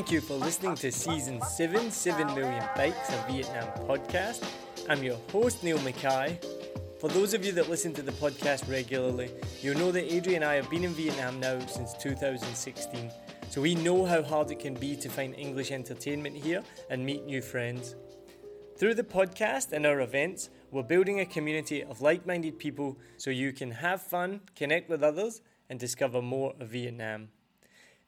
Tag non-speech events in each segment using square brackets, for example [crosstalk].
Thank you for listening to season 7, 7 Million Bikes, a Vietnam podcast. I'm your host, Neil Mackay. For those of you that listen to the podcast regularly, you'll know that Adrian and I have been in Vietnam now since 2016. So we know how hard it can be to find English entertainment here and meet new friends. Through the podcast and our events, we're building a community of like minded people so you can have fun, connect with others, and discover more of Vietnam.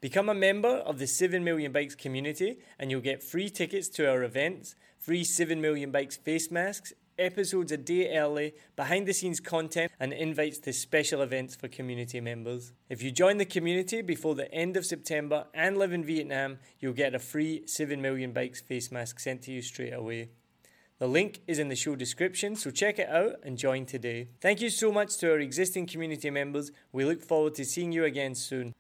Become a member of the 7 Million Bikes community and you'll get free tickets to our events, free 7 Million Bikes face masks, episodes a day early, behind the scenes content, and invites to special events for community members. If you join the community before the end of September and live in Vietnam, you'll get a free 7 Million Bikes face mask sent to you straight away. The link is in the show description, so check it out and join today. Thank you so much to our existing community members. We look forward to seeing you again soon.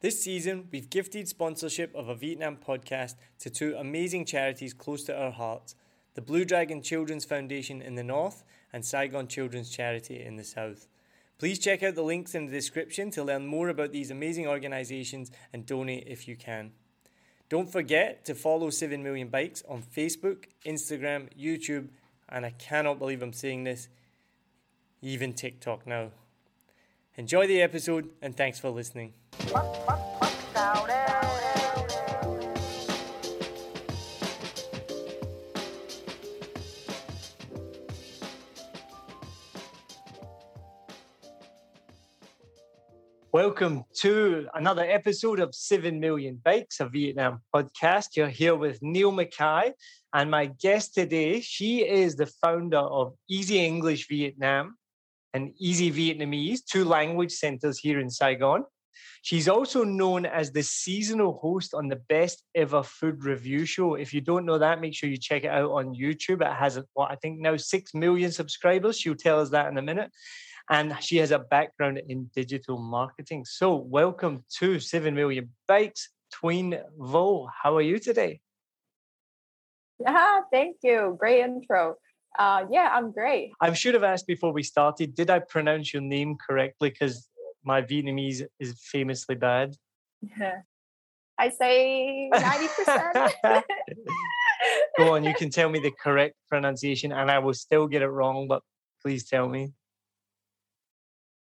This season, we've gifted sponsorship of a Vietnam podcast to two amazing charities close to our hearts the Blue Dragon Children's Foundation in the north and Saigon Children's Charity in the south. Please check out the links in the description to learn more about these amazing organisations and donate if you can. Don't forget to follow 7 Million Bikes on Facebook, Instagram, YouTube, and I cannot believe I'm saying this, even TikTok now. Enjoy the episode and thanks for listening. Welcome to another episode of 7 Million Bikes, a Vietnam podcast. You're here with Neil Mackay, and my guest today, she is the founder of Easy English Vietnam and Easy Vietnamese, two language centers here in Saigon. She's also known as the seasonal host on the best ever food review show. If you don't know that, make sure you check it out on YouTube. It has what I think now 6 million subscribers. She'll tell us that in a minute and she has a background in digital marketing. So, welcome to 7 Million Bikes, Tween Vo. How are you today? Yeah, thank you. Great intro. Uh, yeah, I'm great. I should have asked before we started, did I pronounce your name correctly? Because my Vietnamese is famously bad. Yeah. I say 90%. [laughs] Go on, you can tell me the correct pronunciation and I will still get it wrong, but please tell me.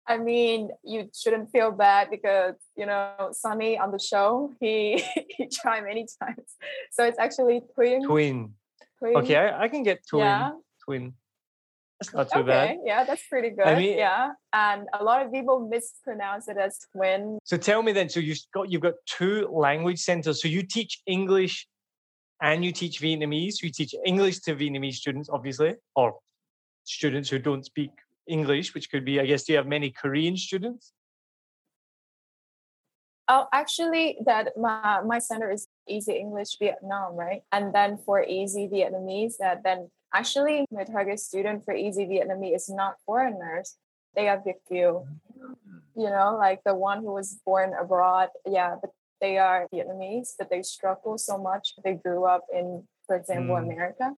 I mean, you shouldn't feel bad because you know Sonny on the show he [laughs] he tried many times, so it's actually twin. Twin. twin. Okay, I, I, can get twin. Yeah. Twin. That's not too okay. bad. Yeah, that's pretty good. I mean, yeah, and a lot of people mispronounce it as twin. So tell me then. So you've got you've got two language centers. So you teach English, and you teach Vietnamese. You teach English to Vietnamese students, obviously, or students who don't speak English, which could be, I guess, do you have many Korean students? Oh, actually, that my my center is Easy English Vietnam, right? And then for Easy Vietnamese, that then actually my target student for Easy Vietnamese is not foreigners. They are the few, you know, like the one who was born abroad. Yeah, but they are Vietnamese, but they struggle so much. They grew up in, for example, mm. America.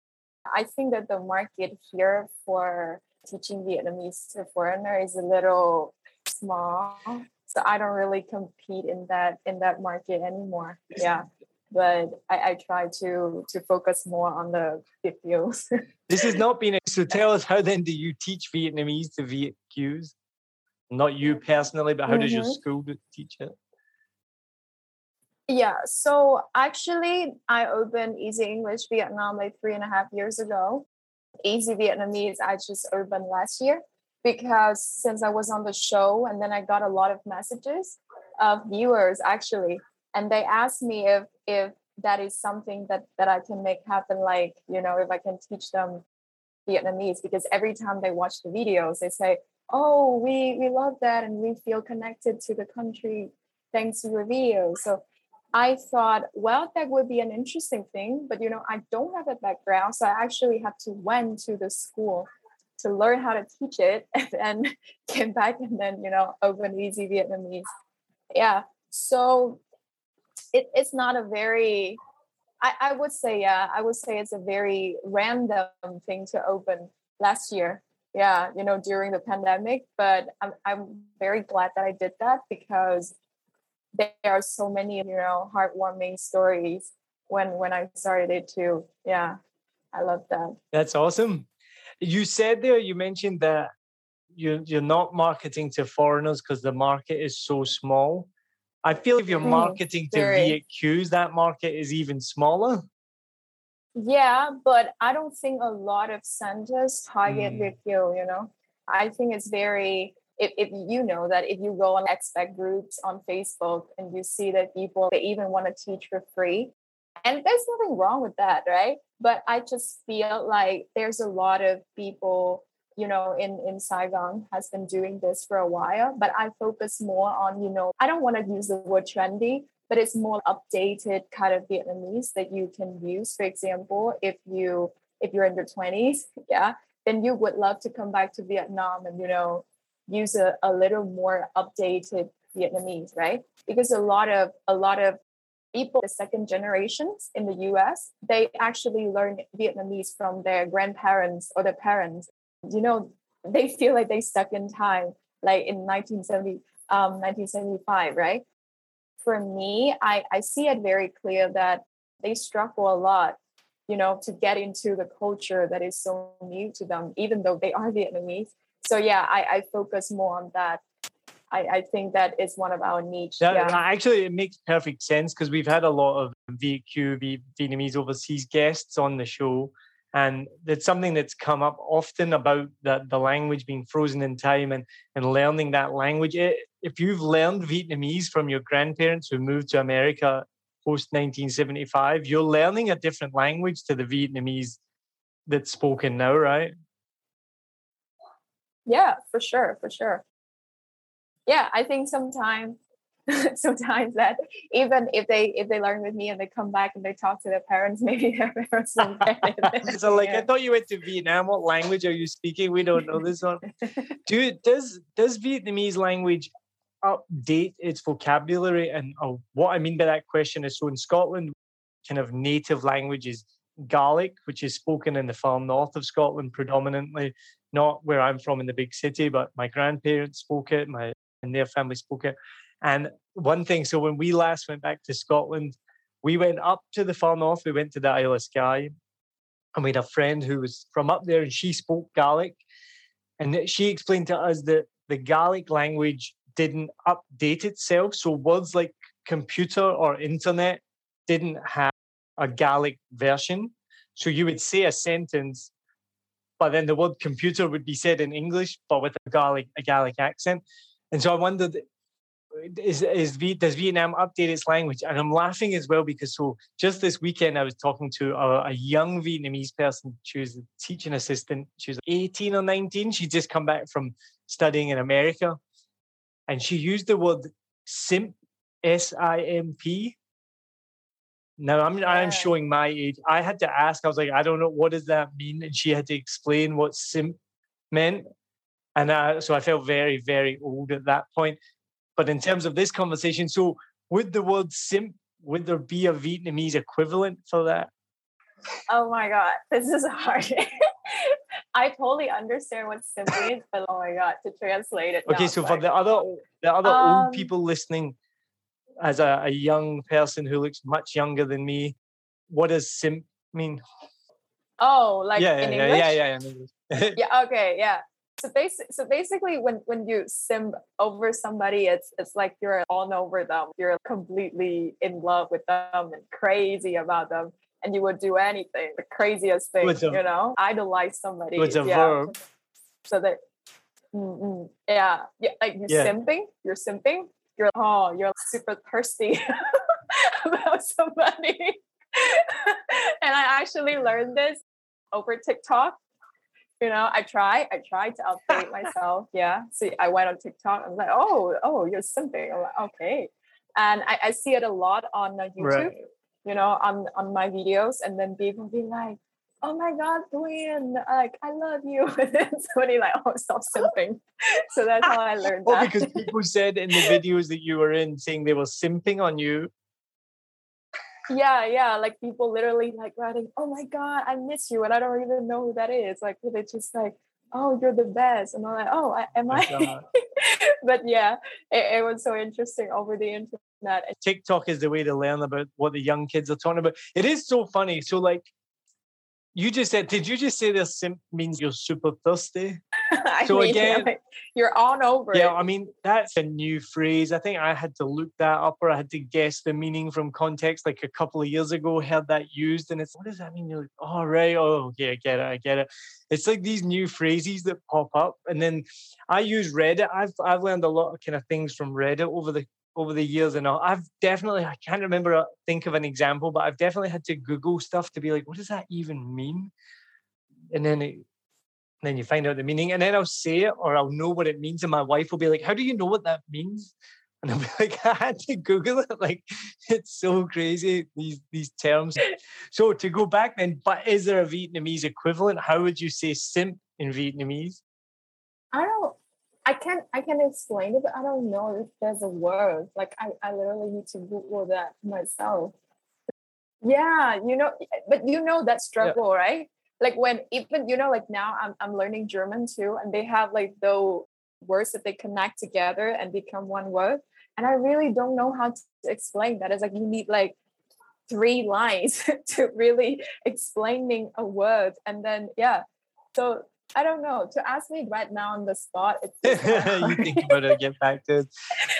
I think that the market here for teaching Vietnamese to foreigner is a little small. So I don't really compete in that in that market anymore. Yeah. But I, I try to to focus more on the Viet Kieus. [laughs] this has not been so tell us how then do you teach Vietnamese to Viet Kieus? Not you personally, but how mm-hmm. does your mm-hmm. school teach it? Yeah, so actually, I opened Easy English Vietnam like three and a half years ago. Easy Vietnamese I just opened last year because since I was on the show and then I got a lot of messages of viewers actually and they asked me if if that is something that that I can make happen like you know if I can teach them Vietnamese because every time they watch the videos they say oh we we love that and we feel connected to the country thanks to your videos so I thought, well, that would be an interesting thing, but you know, I don't have a background, so I actually have to went to the school to learn how to teach it, [laughs] and then came back and then you know open Easy Vietnamese. Yeah, so it, it's not a very, I, I would say, yeah, I would say it's a very random thing to open last year. Yeah, you know, during the pandemic, but I'm I'm very glad that I did that because there are so many you know heartwarming stories when when i started it too. Yeah i love that. That's awesome. You said there you mentioned that you you're not marketing to foreigners because the market is so small i feel if you're mm, marketing to Viet Kieus, that market is even smaller yeah but i don't think a lot of centers target mm. Viet Kieu, you know i think it's very if, if you know that if you go on expat groups on Facebook and you see that people they even want to teach for free, and there's nothing wrong with that, right? But I just feel like there's a lot of people, you know, in in Saigon has been doing this for a while. But I focus more on, you know, I don't want to use the word trendy, but it's more updated kind of Vietnamese that you can use. For example, if you if you're in your 20s, [laughs] yeah, then you would love to come back to Vietnam and you know use a, a little more updated Vietnamese, right? Because a lot of a lot of people, the second generations in the US, they actually learn Vietnamese from their grandparents or their parents. You know, they feel like they stuck in time, like in 1970, um, 1975, right? For me, I, I see it very clear that they struggle a lot, you know, to get into the culture that is so new to them, even though they are [laughs] Vietnamese so yeah I, I focus more on that I, I think that is one of our niche. That, yeah. Actually, it makes perfect sense because we've had a lot of VQ, Vietnamese overseas guests on the show. And it's something that's come up often about the, the language being frozen in time and, and learning that language. It, if you've learned Vietnamese from your grandparents who moved to America post 1975, you're learning a different language to the Vietnamese that's spoken now, right? yeah for sure for sure yeah i think sometimes [laughs] sometimes that even if they if they learn with me and they come back and they talk to their parents [laughs] maybe their parents don't get it so like yeah. i thought you went to vietnam. What language are you speaking? We don't know this one. [laughs] Do does does vietnamese language update its vocabulary? And oh, what i mean by that question is so in scotland kind of native language is Gaelic, which is spoken in the far north of Scotland predominantly, not where I'm from in the big city, but my grandparents spoke it, my and their family spoke it. And one thing, so when we last went back to Scotland, we went up to the far north, we went to the Isle of Skye, and we had a friend who was from up there and she spoke Gaelic. And she explained to us that the Gaelic language didn't update itself. So words like computer or internet didn't have a Gaelic version. So you would say a sentence, but then the word computer would be said in English, but with a Gaelic, a Gaelic accent. And so I wondered, is, is does Vietnam update its language? And I'm laughing as well because so just this weekend I was talking to a, a young Vietnamese person. She was a teaching assistant. She was 18 or 19. She'd just come back from studying in America, and she used the word simp, S I M P. Now I'm yeah. I'm showing my age. I had to ask. I was like, I don't know what does that mean, and she had to explain what simp meant. And uh, so I felt very, very old at that point. But in terms of this conversation, so would the word simp, would there be a Vietnamese equivalent for that? Oh my God, this is hard. [laughs] I totally understand what simp means, but oh my God, to translate it. Okay, so for the other the other um, old people listening, as a, a young person who looks much younger than me, what does simp mean? Oh, like yeah, in yeah, English? yeah, yeah, yeah, [laughs] yeah. Okay, yeah. So basically, so basically, when when you sim over somebody, it's it's like you're on over them. You're completely in love with them and crazy about them, and you would do anything, the craziest thing, a, you know, idolize somebody. It's a yeah. verb. So that, mm yeah, yeah, like you're yeah. simping. You're simping. You're oh, you're super thirsty [laughs] about somebody. [laughs] and I actually learned this over TikTok you know i try i try to update myself yeah. See, i went on tiktok i was like oh oh you're simping i'm like okay. And i, I see it a lot on uh, youtube right. you know on on my videos and then people be like oh my god Dwayne, like i love you. [laughs] And then somebody like oh stop simping. [laughs] So that's how i learned [laughs] well, that. because people said in the videos that you were in saying they were simping on you yeah yeah like people literally like writing oh my god i miss you and i don't even know who that is like they just like oh you're the best and i'm like oh I, am i? [laughs] but yeah it, it, was so interesting over the internet. Tiktok is the way to learn about what the young kids are talking about. It is so funny so like you just said, did you just say this means you're super thirsty? [laughs] so mean, again, yeah, [laughs] you're on over yeah, it. I mean, that's a new phrase. I think I had to look that up or I had to guess the meaning from context like a couple of years ago, heard that used. And it's, what does that mean? You're like, oh, right. Oh, yeah, I get it. I get it. It's like these new phrases that pop up. And then I use Reddit. I've, I've learned a lot of kind of things from Reddit over the over the years and all. I've definitely I can't remember uh, think of an example, but I've definitely had to Google stuff to be like, what does that even mean? And then it, then you find out the meaning, and then I'll say it or I'll know what it means, and my wife will be like, "How do you know what that means?" [laughs] And I'll be like, "I had to Google it. [laughs] Like, it's so crazy these these terms." So to go back then, but is there a Vietnamese equivalent? How would you say simp in Vietnamese? I don't I can't. I can explain it, but I don't know if there's a word. Like I, I literally need to Google that myself. Yeah, you know, but you know that struggle, yeah. right? Like when even you know, like now I'm I'm learning German too, and they have like those words that they connect together and become one word. And I really don't know how to explain that. It's like you need like three lines [laughs] to really explaining a word. And then yeah. So I don't know. To ask me right now on the spot, it's [laughs] you think about it, get back to it.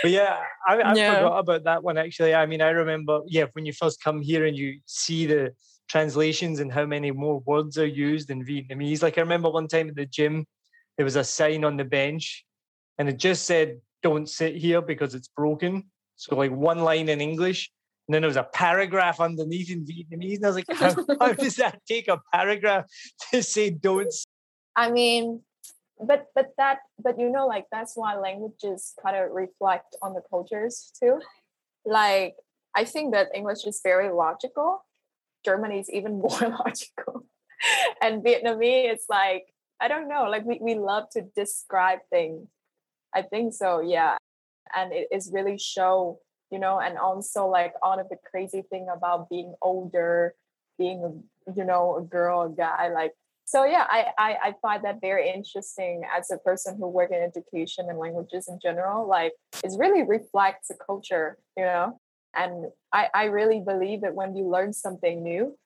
But yeah, I, I yeah. forgot about that one actually. I mean, I remember, yeah, when you first come here and you see the translations and how many more words are used in Vietnamese. Like I remember one time at the gym, there was a sign on the bench, and it just said, "Don't sit here because it's broken." So like one line in English, and then there was a paragraph underneath in Vietnamese. And I was like, [laughs] how, how does that take a paragraph [laughs] to say don't I mean, but but that but you know like that's why languages kind of reflect on the cultures too. Like I think that English is very logical. Germany is even [laughs] more logical. and Vietnamese it's like I don't know, like we, we love to describe things. I think so, yeah. And it is really show, you know, and also like all of the crazy thing about being older, being you know, a girl, a guy, like so yeah I, I, I find that very interesting as a person who work in education and languages in general like it really reflects the culture you know and i i really believe that when you learn something new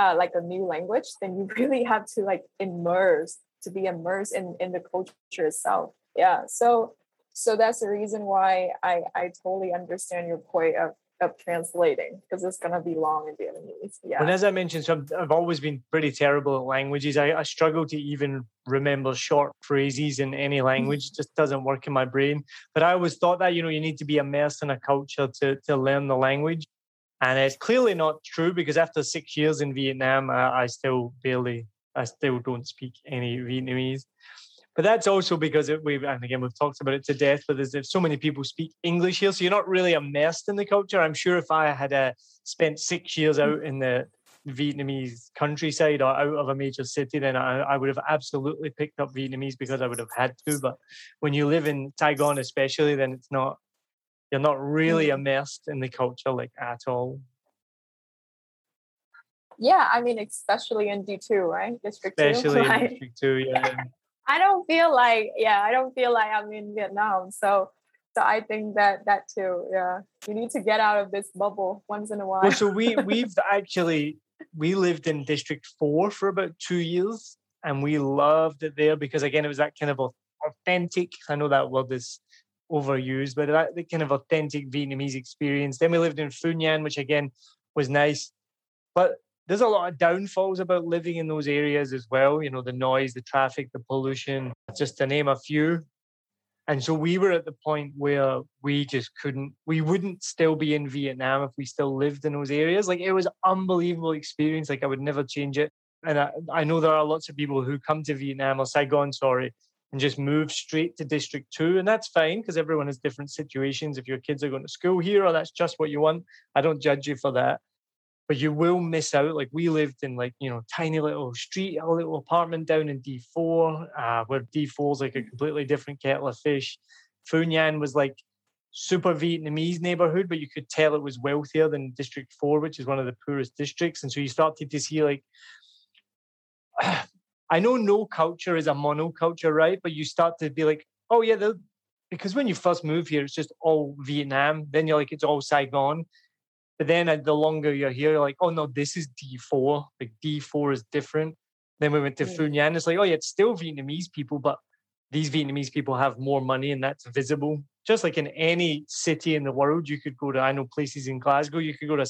uh, like a new language then you [laughs] really have to like immerse to be immersed in in the culture itself. Yeah so so that's the reason why i i totally understand your point of of translating because it's going to be long in Vietnamese. Yeah. And as I mentioned, so I've, I've always been pretty terrible at languages. I, I, struggle to even remember short phrases in any mm-hmm. language. It just doesn't work in my brain. But I always thought that, you know, you need to be immersed in a culture to, to learn the language. And it's clearly not true because after six years in Vietnam, I, I still barely, I still don't speak any Vietnamese. But that's also because it, we've, and again, we've talked about it to death, but there's, there's so many people speak English here. So you're not really immersed in the culture. I'm sure if I had uh, spent six years out in the Vietnamese countryside or out of a major city, then I, I would have absolutely picked up Vietnamese because I would have had to. But when you live in Saigon, especially, then it's not, you're not really mm-hmm. immersed in the culture like at all. Yeah, I mean, especially in D2, right? District especially 2. Especially in [laughs] District 2, yeah. I don't feel like yeah, I don't feel like I'm in Vietnam. So so I think that that too, yeah. You need to get out of this bubble once in a while. Well, so we [laughs] we've actually we lived in District Four for about two years, and we loved it there because again, it was that kind of authentic. I know that word is overused, but that the kind of authentic Vietnamese experience. Then we lived in Phu Nhuan, which again was nice, but there's a lot of downfalls about living in those areas as well. You know, the noise, the traffic, the pollution, just to name a few. And so we were at the point where we just couldn't, we wouldn't still be in Vietnam if we still lived in those areas. Like it was unbelievable experience. Like I would never change it. And I, I know there are lots of people who come to Vietnam or Saigon, sorry, and just move straight to District 2. And that's fine because everyone has different situations. If your kids are going to school here or that's just what you want, I don't judge you for that but you will miss out. Like we lived in like, you know, tiny little street, a little apartment down in D4, uh, where D4 is like a completely different kettle of fish. Phu Nhuan was like super Vietnamese neighborhood, but you could tell it was wealthier than District 4, which is one of the poorest districts. And so you started to see like, [sighs] I know no culture is a monoculture, right? But you start to be like, oh yeah, because when you first move here, it's just all Vietnam. Then you're like, it's all Saigon. But then uh, the longer you're here, you're like, oh no, this is D4. Like D4 is different. Then we went to Phu Nhuan. It's like, oh yeah, it's still Vietnamese people, but these Vietnamese people have more money and that's visible. Just like in any city in the world, you could go to, I know places in Glasgow, you could go to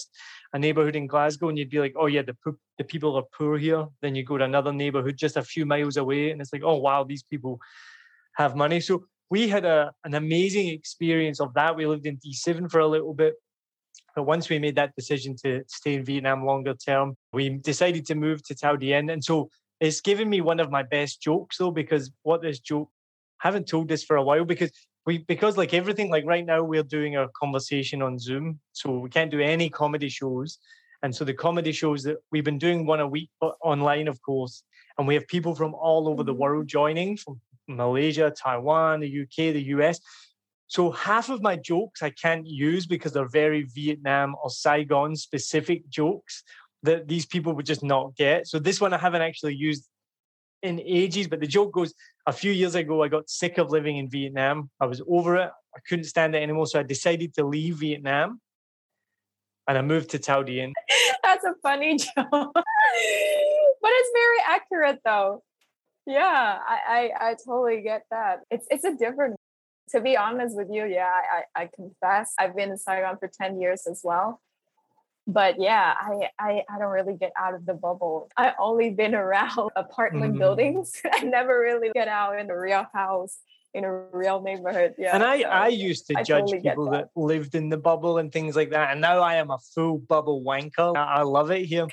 a neighborhood in Glasgow and you'd be like, oh yeah, the, the people are poor here. Then you go to another neighborhood just a few miles away and it's like, oh wow, these people have money. So we had a, an amazing experience of that. We lived in D7 for a little bit. But once we made that decision to stay in Vietnam longer term, we decided to move to Thao Dien. And so it's given me one of my best jokes though, because what this joke, I haven't told this for a while because we because like everything, like right now we're doing a conversation on Zoom. So we can't do any comedy shows. And so the comedy shows that we've been doing one a week but online, of course. And we have people from all over the mm-hmm. world joining from Malaysia, Taiwan, the UK, the US. So half of my jokes I can't use because they're very Vietnam or Saigon specific jokes that these people would just not get. So this one I haven't actually used in ages, but the joke goes a few years ago, I got sick of living in Vietnam. I was over it. I couldn't stand it anymore. So I decided to leave Vietnam and I moved to Thao Dien. [laughs] That's a funny [laughs] joke. but it's very accurate though. Yeah, I, I, I totally get that. It's it's a different to be honest with you, yeah, I, I confess I've been in Saigon for 10 years as well. But yeah, I, I, I don't really get out of the bubble. I only been around [laughs] apartment mm-hmm. buildings. [laughs] I never really get out in a real house in a real neighborhood. Yeah. And I, so, I used to judge totally people that. that. lived in the bubble and things like that. And now I am a full bubble wanker. I love it here.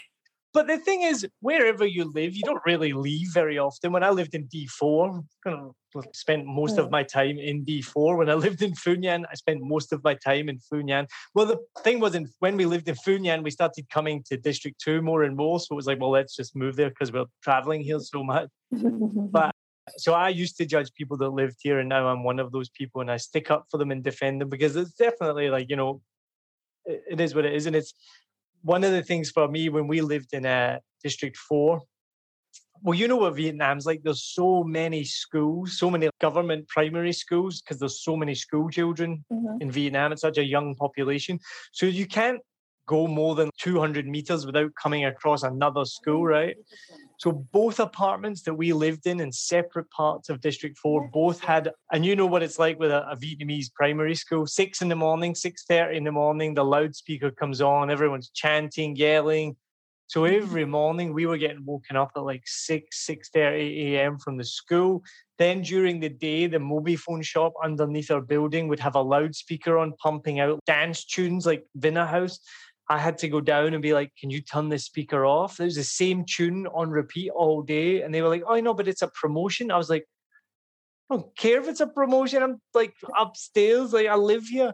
But the thing is, wherever you live, you don't really leave very often. When I lived in D4, [laughs] spent most of hmm. my time in D4. When I [laughs] lived in Phu Nhuan, I spent most of my time in Phu Nhuan. Well, the thing was, in, when we lived in Phu Nhuan, we started coming to District 2 more and more. So it was like, well, let's just move there because we're traveling here so much. but [laughs] so I used to judge people that lived here, and now I'm one of those people, and I stick up for them and defend them because it's definitely like, you know, it, it is what it is. And it's one of the things for me when we lived in uh, District 4, well, you know what Vietnam's like. There's so many schools, so many government primary schools, because there's so many school children mm-hmm. in Vietnam. It's such a young population. So you can't go more than 200 meters without coming across another school, right? So both apartments that we lived in in separate parts of District 4 both had, and you know what it's like with a, a Vietnamese primary school, six in the morning, 6.30 in the morning, the loudspeaker comes on, everyone's chanting, yelling. So every morning we were getting woken up at like 6, 6.30 a.m. from the school. Then during the day, the mobile phone shop underneath our building would have a loudspeaker on pumping out dance tunes like Vina House. I had to go down and be like, "Can you turn the speaker off?" Was the same tune on repeat all day, and they were like, "Oh no, but it's a promotion." I was like, "I don't care if it's a promotion. I'm like upstairs, like I live here."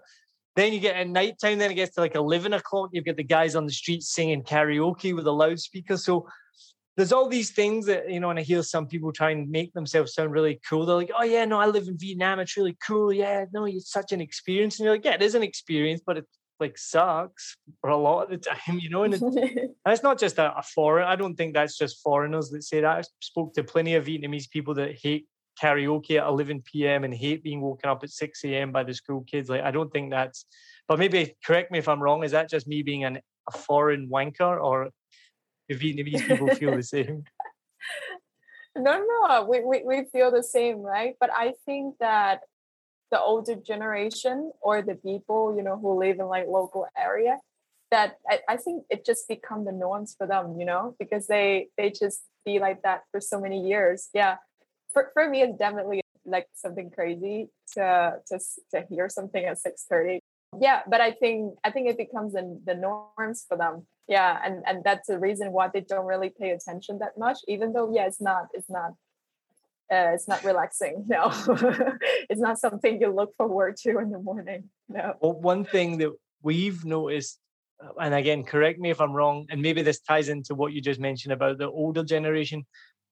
Then you get at night time. Then it gets to like eleven o'clock. You've got the guys on the street singing karaoke with a loudspeaker. So there's all these things that you know, and I hear some people try and make themselves sound really cool. They're like, "Oh yeah, no, I live in Vietnam. It's really cool. Yeah, no, it's such an experience." And you're like, "Yeah, it is an experience, but it like sucks for a lot of the [laughs] time, you know." And, it, [laughs] and it's not just a, a foreign. I don't think that's just foreigners that say that. I spoke to plenty of Vietnamese people that hate karaoke at 11 p.m. and hate being woken up at 6 a.m. by the school kids. Like, I don't think that's. But maybe correct me if I'm wrong. Is that just me being an, a foreign wanker, or do Vietnamese people feel the same? [laughs] no, no, we, we, we feel the same, right? But I think that the older generation or the people, you know, who live in like local area, that I, I think it just become the norms for them, you know, because they they just be like that for so many years. Yeah. For for me it's definitely like something crazy to to to hear something at 6:30. Yeah, but I think I think it becomes the, the norms for them. Yeah, and and that's the reason why they don't really pay attention that much, even though yeah, it's not it's not uh, it's not relaxing. [laughs] No, it's not something you look forward to in the morning. No. Well, one thing that we've noticed, uh, and again, correct me if I'm wrong, and maybe this ties into what you just mentioned about the older generation,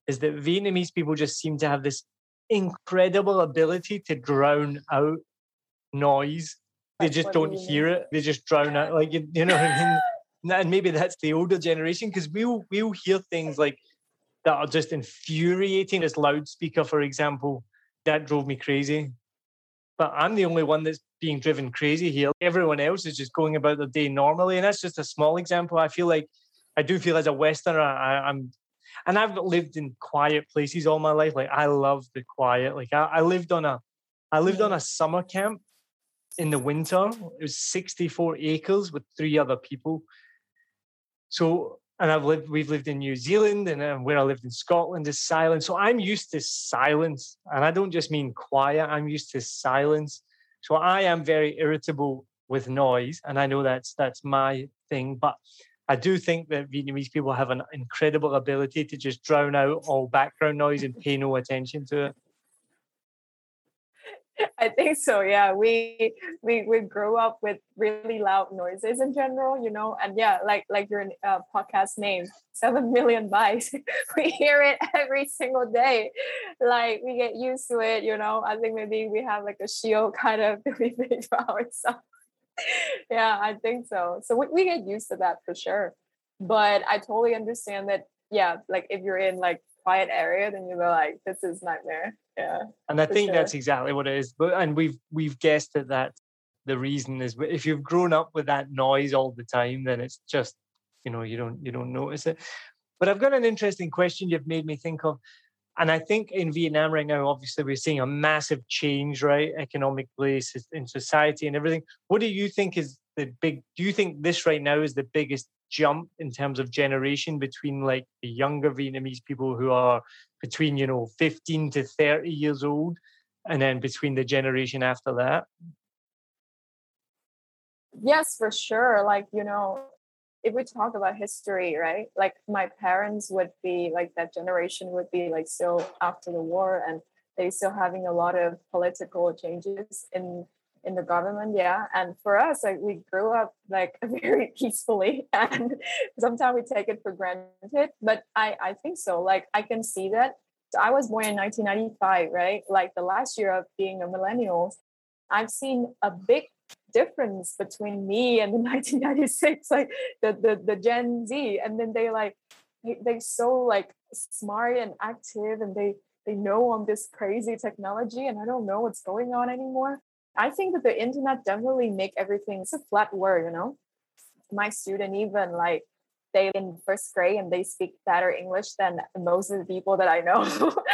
is that Vietnamese people just seem to have this incredible ability to drown out noise. They just do don't hear it. They just drown out, like you, you know what I mean. [laughs] And maybe that's the older generation because we'll we'll hear things like that are just infuriating. This loudspeaker, for example, that drove me crazy. But I'm the only one that's being driven crazy here. Everyone else is just going about their day normally, and that's just a small example. I feel like I do feel as a Westerner, I, I'm, and I've lived in quiet places all my life. Like I love the quiet. Like I, I lived on a, I lived on a summer camp in the winter. It was 64 acres with three other people. So, and I've lived, we've lived in New Zealand and uh, where I lived in Scotland is silent. So I'm used to silence. And I don't just mean quiet, I'm used to silence. So I am very irritable with noise. And I know that's that's my thing. But I do think that Vietnamese people have an incredible ability to just drown out all background noise and pay no attention to it. I think so. Yeah, we we we grew up with really loud noises in general, you know, and yeah, like like your uh, podcast name, seven million bikes. [laughs] we hear it every single day. Like we get used to it, you know. I think maybe we have like a shield kind of [laughs] that we made for ourselves. Yeah, I think so. So we, we get used to that for sure. But I totally understand that. Yeah, like if you're in like quiet area, then you go like, this is nightmare. Yeah. And I think that's exactly what it is. But and we've we've guessed at that the reason is if you've grown up with that noise all the time, then it's just you know you don't you don't notice it. But I've got an interesting question you've made me think of. And I think in Vietnam right now, obviously, we're seeing a massive change, right? Economically, in society and everything. What do you think is the big, do you think this right now is the biggest jump in terms of generation between like the younger Vietnamese people who are between, you know, 15 to 30 years old and then between the generation after that? Yes, for sure. Like, you know, if we talk about history, right? Like my parents would be like that generation would be like still after the war and they still having a lot of political changes in in the government. Yeah. And for us, like we grew up like [laughs] very peacefully [laughs] and sometimes we take it for granted. But I, I think so. Like I can see that. So I was born in 1995, right? Like the last year of being a millennial, I've seen a big difference between me and the [laughs] 1996 like the the, the gen z and then they like they, they so like smart and active and they they know on this crazy technology and i don't know what's going on anymore i think that the internet definitely make everything it's a flat word you know my student even like they in first grade and they speak better English than most of the people that I know.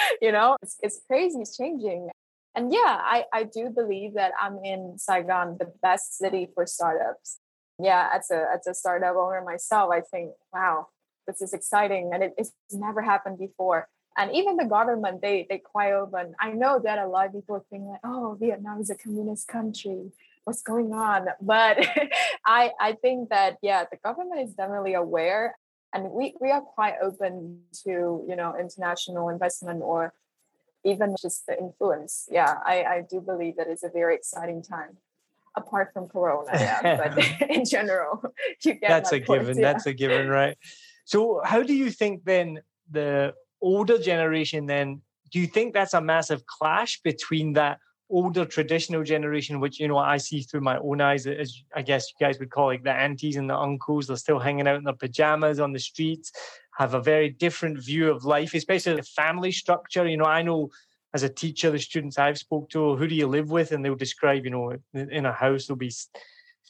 [laughs] you know, it's, it's crazy, it's changing. And yeah, I, I do believe that I'm in Saigon, the best city for startups. Yeah, as a as a startup owner myself, I think, wow, this is exciting and it, it's never happened before. And even the government, they they quite open. I know that a lot of people think like, oh, Vietnam is a communist country what's going on but [laughs] i i think that yeah the government is definitely aware and we we are quite open to you know international investment or even just the influence yeah i i do believe that it's a very exciting time apart from corona yeah [laughs] but [laughs] in general you get that's a point, given yeah. that's a given right so how do you think then the older generation then do you think that's a massive clash between that older traditional generation, which you know I see through my own eyes, as I guess you guys would call like the aunties and the uncles, they're still hanging out in their pajamas on the streets, have a very different view of life, especially the family structure. You know, I know as a teacher, the students I've spoke to, who do you live with? And they'll describe, you know, in a house there'll be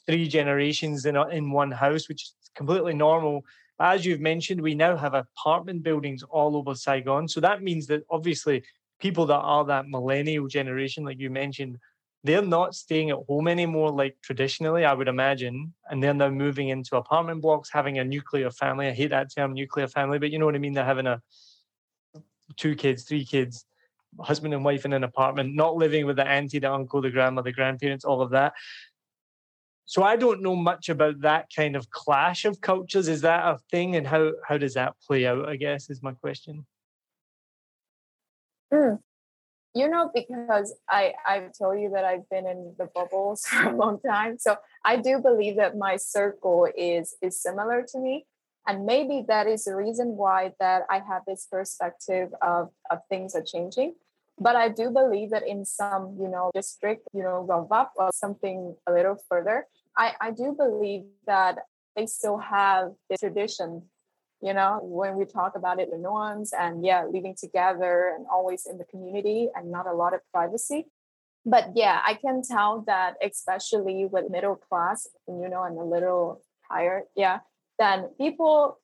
three generations in a, in one house, which is completely normal. As you've mentioned, we now have apartment buildings all over Saigon. So that means that obviously people that are that millennial generation, like you mentioned, they're not staying at home anymore like traditionally, I would imagine. And then they're moving into apartment blocks, having a nuclear family. I hate that term, nuclear family, but you know what I mean? They're having a two kids, three kids, husband and wife in an apartment, not living with the auntie, the uncle, the grandma, the grandparents, all of that. So I don't know much about that kind of clash of cultures. Is that a thing? And how how does that play out? I guess is my question. Mm. You know, because I I've told you that I've been in the bubbles [laughs] for a long time, so I do believe that my circle is is similar to me, and maybe that is the reason why that I have this perspective of of things are changing. But I do believe that in some, you know, district, you know, Go Vap or something a little further, I I do believe that they still have the tradition you know, when we talk about it, the norms and yeah, living together and always in the community and not a lot of privacy. But yeah, I can tell that especially with middle class, you know, and a little higher, yeah, then people,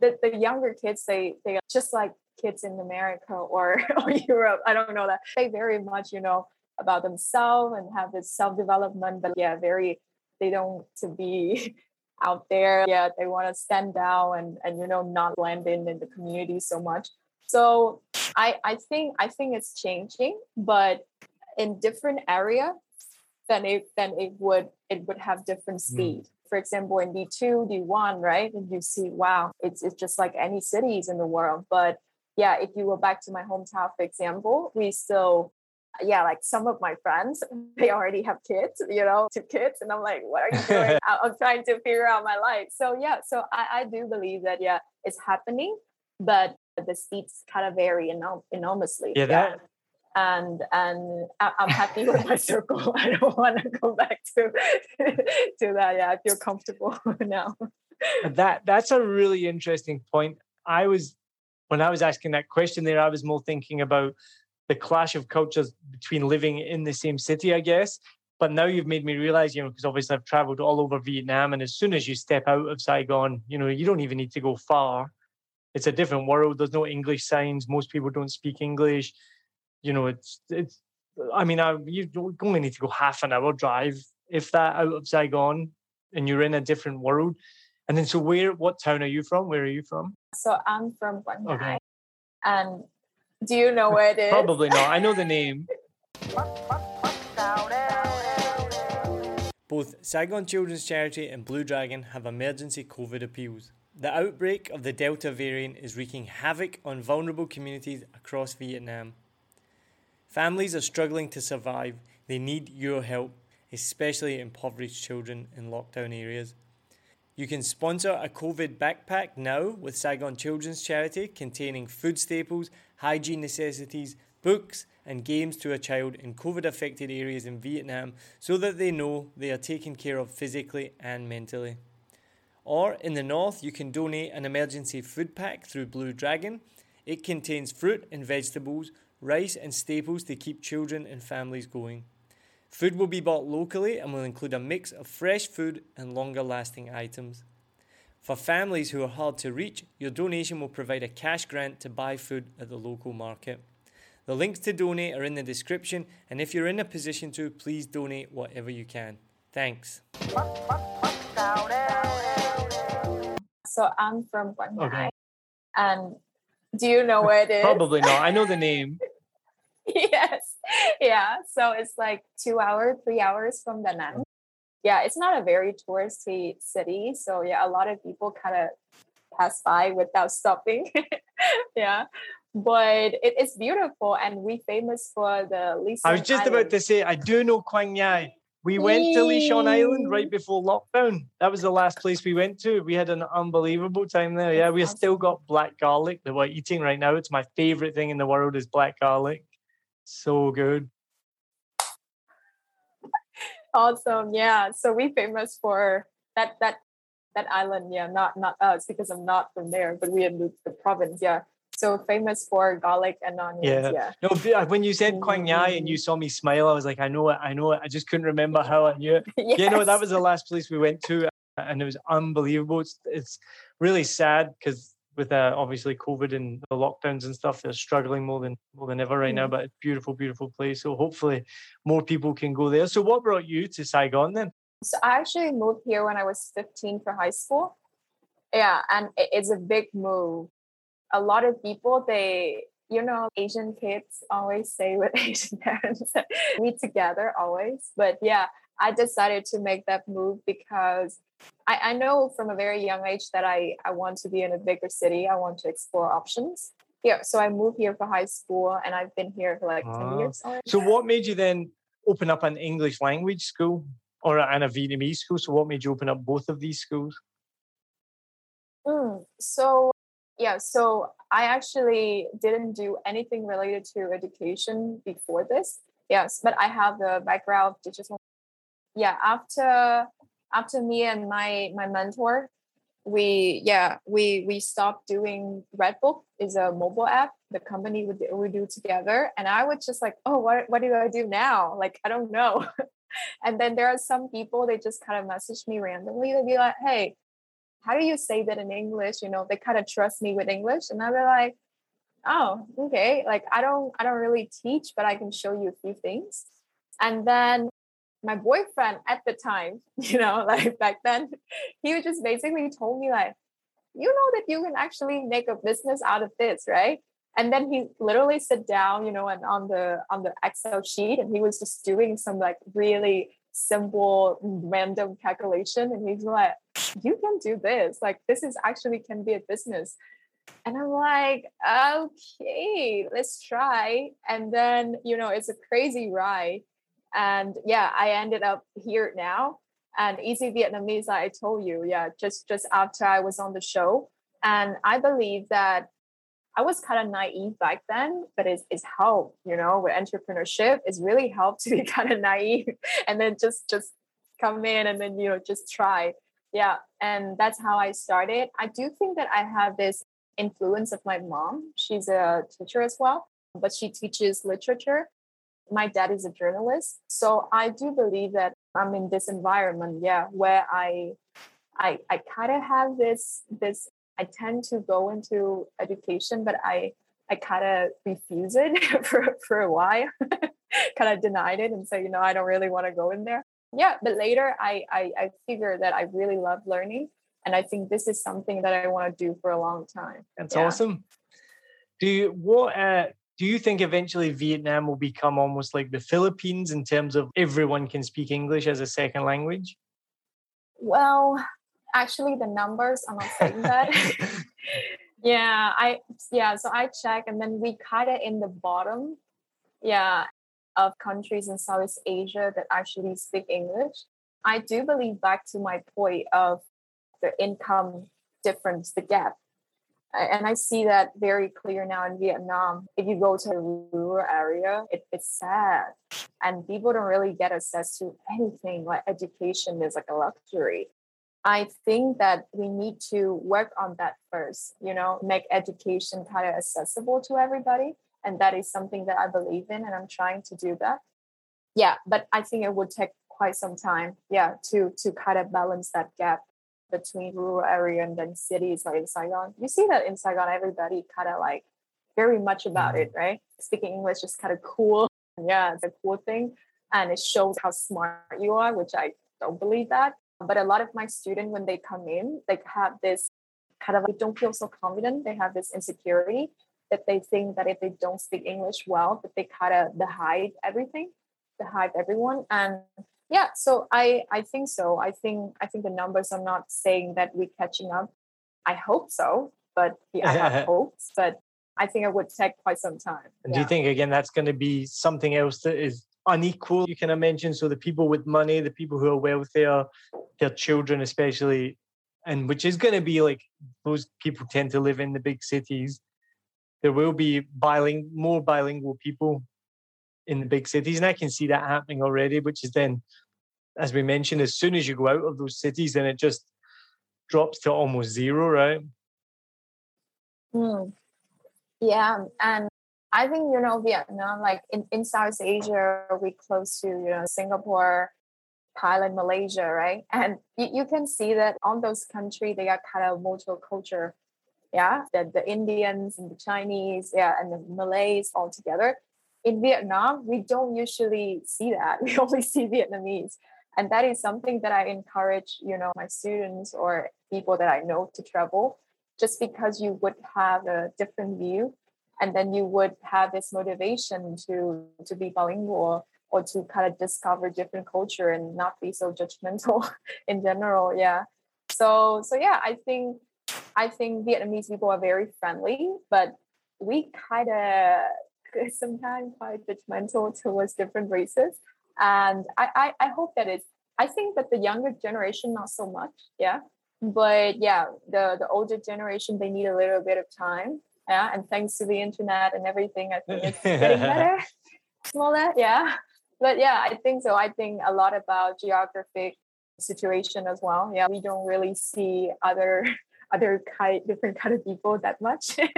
the, the younger kids, they they are just like kids in America or, [laughs] or Europe. I don't know that they very much, you know, about themselves and have this self development, but yeah, very they don't to be [laughs] out there. Yeah, they want to stand out and and you know not blend in in the community so much. So I I think I think it's changing, but in different area, then it then it would it would have different hmm. speed. Mm. For example, in D2, D1, right? And you see, wow, it's it's just like any cities in the world. But yeah, if you go back to my hometown, for example, we still yeah, like some of my friends, they already have kids, you know, two kids. And I'm like, what are you doing? [laughs] I'm trying to figure out my life. So yeah, so I, I do believe that, yeah, it's happening, but the speeds kind of vary enorm- enormously. Yeah, that, and and I'm happy with my circle. [laughs] I don't want to go back to [laughs] to that. Yeah, I feel comfortable now. that that's a really interesting point. I was when I was asking that question there, I was more thinking about the clash of cultures between living in the same city, I guess. But now you've made me realize, you know, because obviously I've traveled all over Vietnam, and as soon as you step out of Saigon, you know, you don't even need to go far. It's a different world. There's no English signs. Most people don't speak English. You know, it's it's. I mean, I, you only need to go half an hour drive, if that, out of Saigon, and you're in a different world. And then, so where? What town are you from? Where are you from? So I'm from Quảng okay. and do you know where it is? Probably not. I know the name. Both Saigon Children's Charity and Blue Dragon have emergency COVID appeals. The outbreak of the Delta variant is wreaking havoc on vulnerable communities across Vietnam. Families are struggling to survive. They need your help, especially impoverished children in lockdown areas. You can sponsor a COVID backpack now with Saigon Children's Charity containing food staples, hygiene necessities, books, and games to a child in COVID affected areas in Vietnam so that they know they are taken care of physically and mentally. Or in the north, you can donate an emergency food pack through Blue Dragon. It contains fruit and vegetables, rice, and staples to keep children and families going. Food will be bought locally and will include a mix of fresh food and longer lasting items. For families who are hard to reach, your donation will provide a cash grant to buy food at the local market. The links to donate are in the description, and if you're in a position to, please donate whatever you can. Thanks. So I'm from Quảng Ngãi, okay. and do you know where it is? Probably not. I know the name. [laughs] yes, yeah. So it's like two hours, three hours from Da Nang yeah, it's not a very touristy city. So yeah, a lot of people kind of pass by without [laughs] stopping. yeah. But it, it's beautiful and we famous for the Lee I was just Island. about to say I do know Quang Ngai. We went to Ly Son Island right before lockdown. That was the last place we went to. We had an unbelievable time there. Yeah, we still got black garlic that we're eating right now. It's my favorite thing in the world is black garlic. So good awesome. Yeah. So we famous for that that that island. Yeah, not not us because I'm not from there, but we had moved the province. Yeah. So famous for garlic and onions. Yeah. yeah. No, uh, when you said Quang Ngai and you mm-hmm. saw me smile, I was like, I know it, I know it. I just couldn't remember how I knew it. [laughs] yes. Yeah, no, that was the last place we went to, uh, and it was unbelievable. It's, it's really sad because with uh, obviously COVID and the lockdowns and stuff, they're struggling more than more than ever right mm. now. But it's beautiful, beautiful place. So hopefully more people can go there. So what brought you to Saigon then? So I actually moved here when I was 15 for high school. Yeah, and it's a big move. A lot of people they you know, Asian kids always stay with [laughs] Asian parents, we together always. But yeah, I decided to make that move because I, I know from a very young age that I, I want to be in a bigger city. I want to explore options. Yeah, so I moved here for high school and I've been here for like 10 ah. years already. So what made you then open up an English language school or and a Vietnamese school? So what made you open up both of these schools? Mm, so yeah, so I actually didn't do anything related to education before this. Yes, but I have the background of digital yeah after after me and my my mentor we yeah we we stopped doing redbook is a mobile app the company would we do together. And i was just like oh what, what do i do now? Like i don't know. [laughs] And then there are some people they just kind of message me randomly. They'd be like hey how do you say that in english? You know they kind of trust me with english. And i'd be like oh okay. Like i don't i don't really teach but i can show you a few things. And then my boyfriend at the time, [laughs] you know, like back then, he just basically told me like, you know that you can actually make a business out of this, right? And then he literally sit down, you know, and on the on the Excel sheet, and he was just doing some like really simple random calculation, and he's like, "You can do this. Like this is actually can be a business." And I'm like, okay, let's try. And then, you know, it's a crazy ride and yeah i ended up here now. And easy vietnamese i told you yeah just just after i was on the show. And i believe that i was kind of naive back then but it's, it's helped you know with entrepreneurship. It's really helped to be [laughs] kind of naive [laughs] and then just just come in and then you know just try. Yeah and that's how i started. I do think that i have this influence of my mom. She's a teacher as well but she teaches literature my dad is a journalist so i do believe that i'm in this environment yeah where i i i kind of have this this i tend to go into education but i i kind of refuse it [laughs] for for a while [laughs] kind of denied it and say you know i don't really want to go in there. Yeah but later I, I i figure that i really love learning and i think this is something that i want to do for a long time. That's yeah. awesome. Do you what uh do you think eventually Vietnam will become almost like the Philippines in terms of everyone can speak English as a second language? Well, actually, the numbers are not saying that. [laughs] yeah, I yeah. So I check, and then we kind of in the bottom, yeah, of countries in Southeast Asia that actually speak English. I do believe back to my point of the income difference, the gap and I see that very clear now in Vietnam. If you go to a rural area, it, it's sad, and people don't really get access to anything. Like education is like a luxury. I think that we need to work on that first. You know, make education kind of accessible to everybody, and that is something that I believe in, and I'm trying to do that. Yeah, but I think it would take quite some time. Yeah, to to kind of balance that gap between rural area and then cities like in Saigon. You see that in Saigon, everybody kind of like very much about mm. it, right? Speaking English is kind of cool. Yeah, it's a cool thing. And it shows how smart you are, which I don't believe that. But a lot of my students, when they come in, they have this kind of like don't feel so confident. They have this insecurity that they think that if they don't speak English well, that they kind of they hide everything, they hide everyone. And yeah, so I I think so. I think I think the numbers are not saying that we're catching up. I hope so, but yeah, I have [laughs] hopes, but I think it would take quite some time. And yeah. do you think again that's going to be something else that is unequal? You kind imagine so the people with money, the people who are wealthier, their children especially, and which is going to be like those people tend to live in the big cities. There will be bilingual, more bilingual people in the big cities, and I can see that happening already. Which is then, as we mentioned, as soon as you go out of those cities, then it just drops to almost zero, right? Hmm. Yeah, and I think you know Vietnam, like in, in South Asia, we close to you know Singapore, Thailand, Malaysia, right? And you, you can see that on those countries they are kind of multicultural. Culture. Yeah, the, the Indians and the Chinese, yeah, and the Malays all together. In Vietnam, we don't usually see that. [laughs] We only see Vietnamese. And that is something that I encourage, you know, my students or people that I know to travel just because you would have a different view and then you would have this motivation to to be bilingual or to kind of discover different culture and not be so judgmental [laughs] in general yeah so so yeah i think i think vietnamese people are very friendly but we kind of [laughs] sometimes quite judgmental towards different races. And I, I i hope that it's i think that the younger generation not so much yeah. But yeah the the older generation they need a little bit of time yeah. And thanks to the internet and everything i think it's getting [laughs] better. Smaller yeah. But yeah i think so. I think a lot about geographic situation as well yeah. We don't really see other other kind different kind of people that much. [laughs]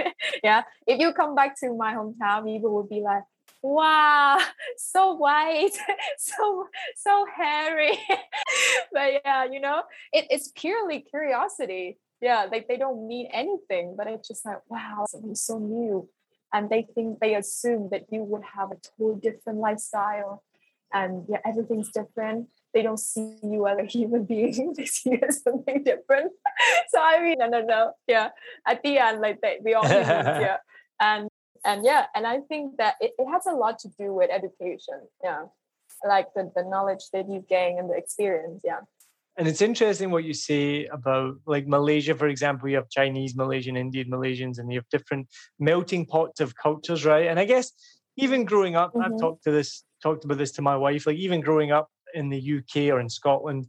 Yeah. If you come back to my hometown people will be like wow so white [laughs] so so hairy. [laughs] But yeah you know it, it's purely curiosity. Yeah like they don't mean anything but it's just like wow something so new. And they think they assume that you would have a totally different lifestyle and yeah everything's different they don't see you as a human being [laughs] they see you as something different. [laughs] So i mean no no no yeah. At the end like they, we all humans [laughs] yeah. And and yeah and i think that it, it has a lot to do with education. Yeah. Like the, the knowledge that you gain and the experience. Yeah. And it's interesting what you say about like Malaysia, for example, you have Chinese, Malaysian, Indian, Malaysians, and you have different melting pots of cultures, right? And I guess even growing up, mm-hmm. I've talked to this, talked about this to my wife, like even growing up in the UK or in Scotland,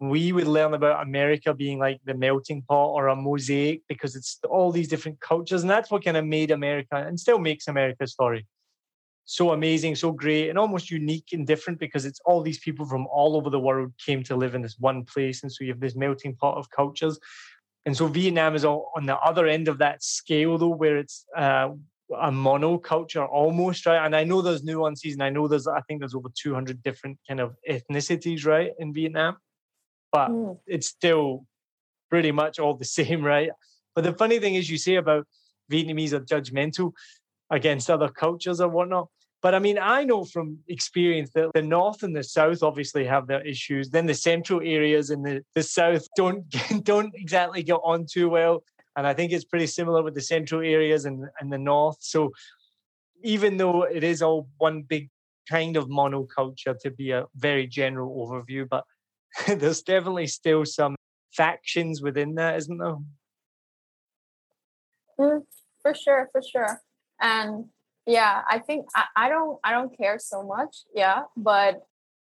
we would learn about America being like the melting pot or a mosaic because it's all these different cultures. And that's what kind of made America and still makes America's story so amazing, so great, and almost unique and different because it's all these people from all over the world came to live in this one place. And so you have this melting pot of cultures. And so Vietnam is all on the other end of that scale, though, where it's uh, a monoculture almost, right? And I know there's nuances, and I know there's, I think there's over 200 different kind of ethnicities, right, in Vietnam, but mm. it's still pretty much all the [laughs] same, right? But the funny thing is, you say about Vietnamese are judgmental against other cultures or whatnot. But I mean, I know from experience that the north and the south obviously have their issues. Then the central areas in the, the south don't [laughs] don't exactly get on too well. And I think it's pretty similar with the central areas and, and the north. So even though it is all one big kind of monoculture to be a very general overview, but [laughs] there's definitely still some factions within that, isn't there? Mm, for sure, for sure and yeah i think I, I don't i don't care so much yeah but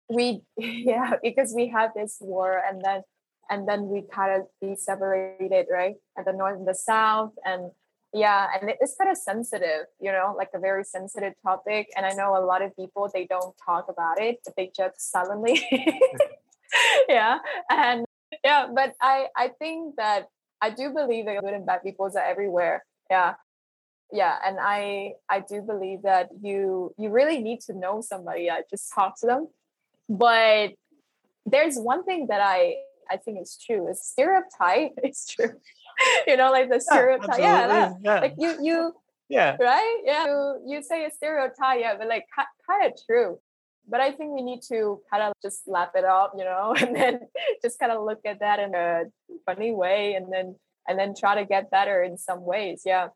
we [laughs] yeah because we have this war and then and then we kind of be separated right? At the north and the south and yeah and it's kind of sensitive you know like a very sensitive topic and i know a lot of people they don't talk about it but they just silently [laughs] yeah and yeah but i i think that i do believe that good and bad people are everywhere. Yeah. Yeah and i i do believe that you you really need to know somebody i just talk to them. But there's one thing that i I think it's true. It's stereotype. [laughs] It's true. you know, like the stereotype. Yeah, yeah, yeah. like you you yeah. right? Yeah, you, you say a stereotype, yeah, but like kind of true. But I think we need to kind of just lap it up, you know, [laughs] and then just kind of look at that in a funny way, and then and then try to get better in some ways. Yeah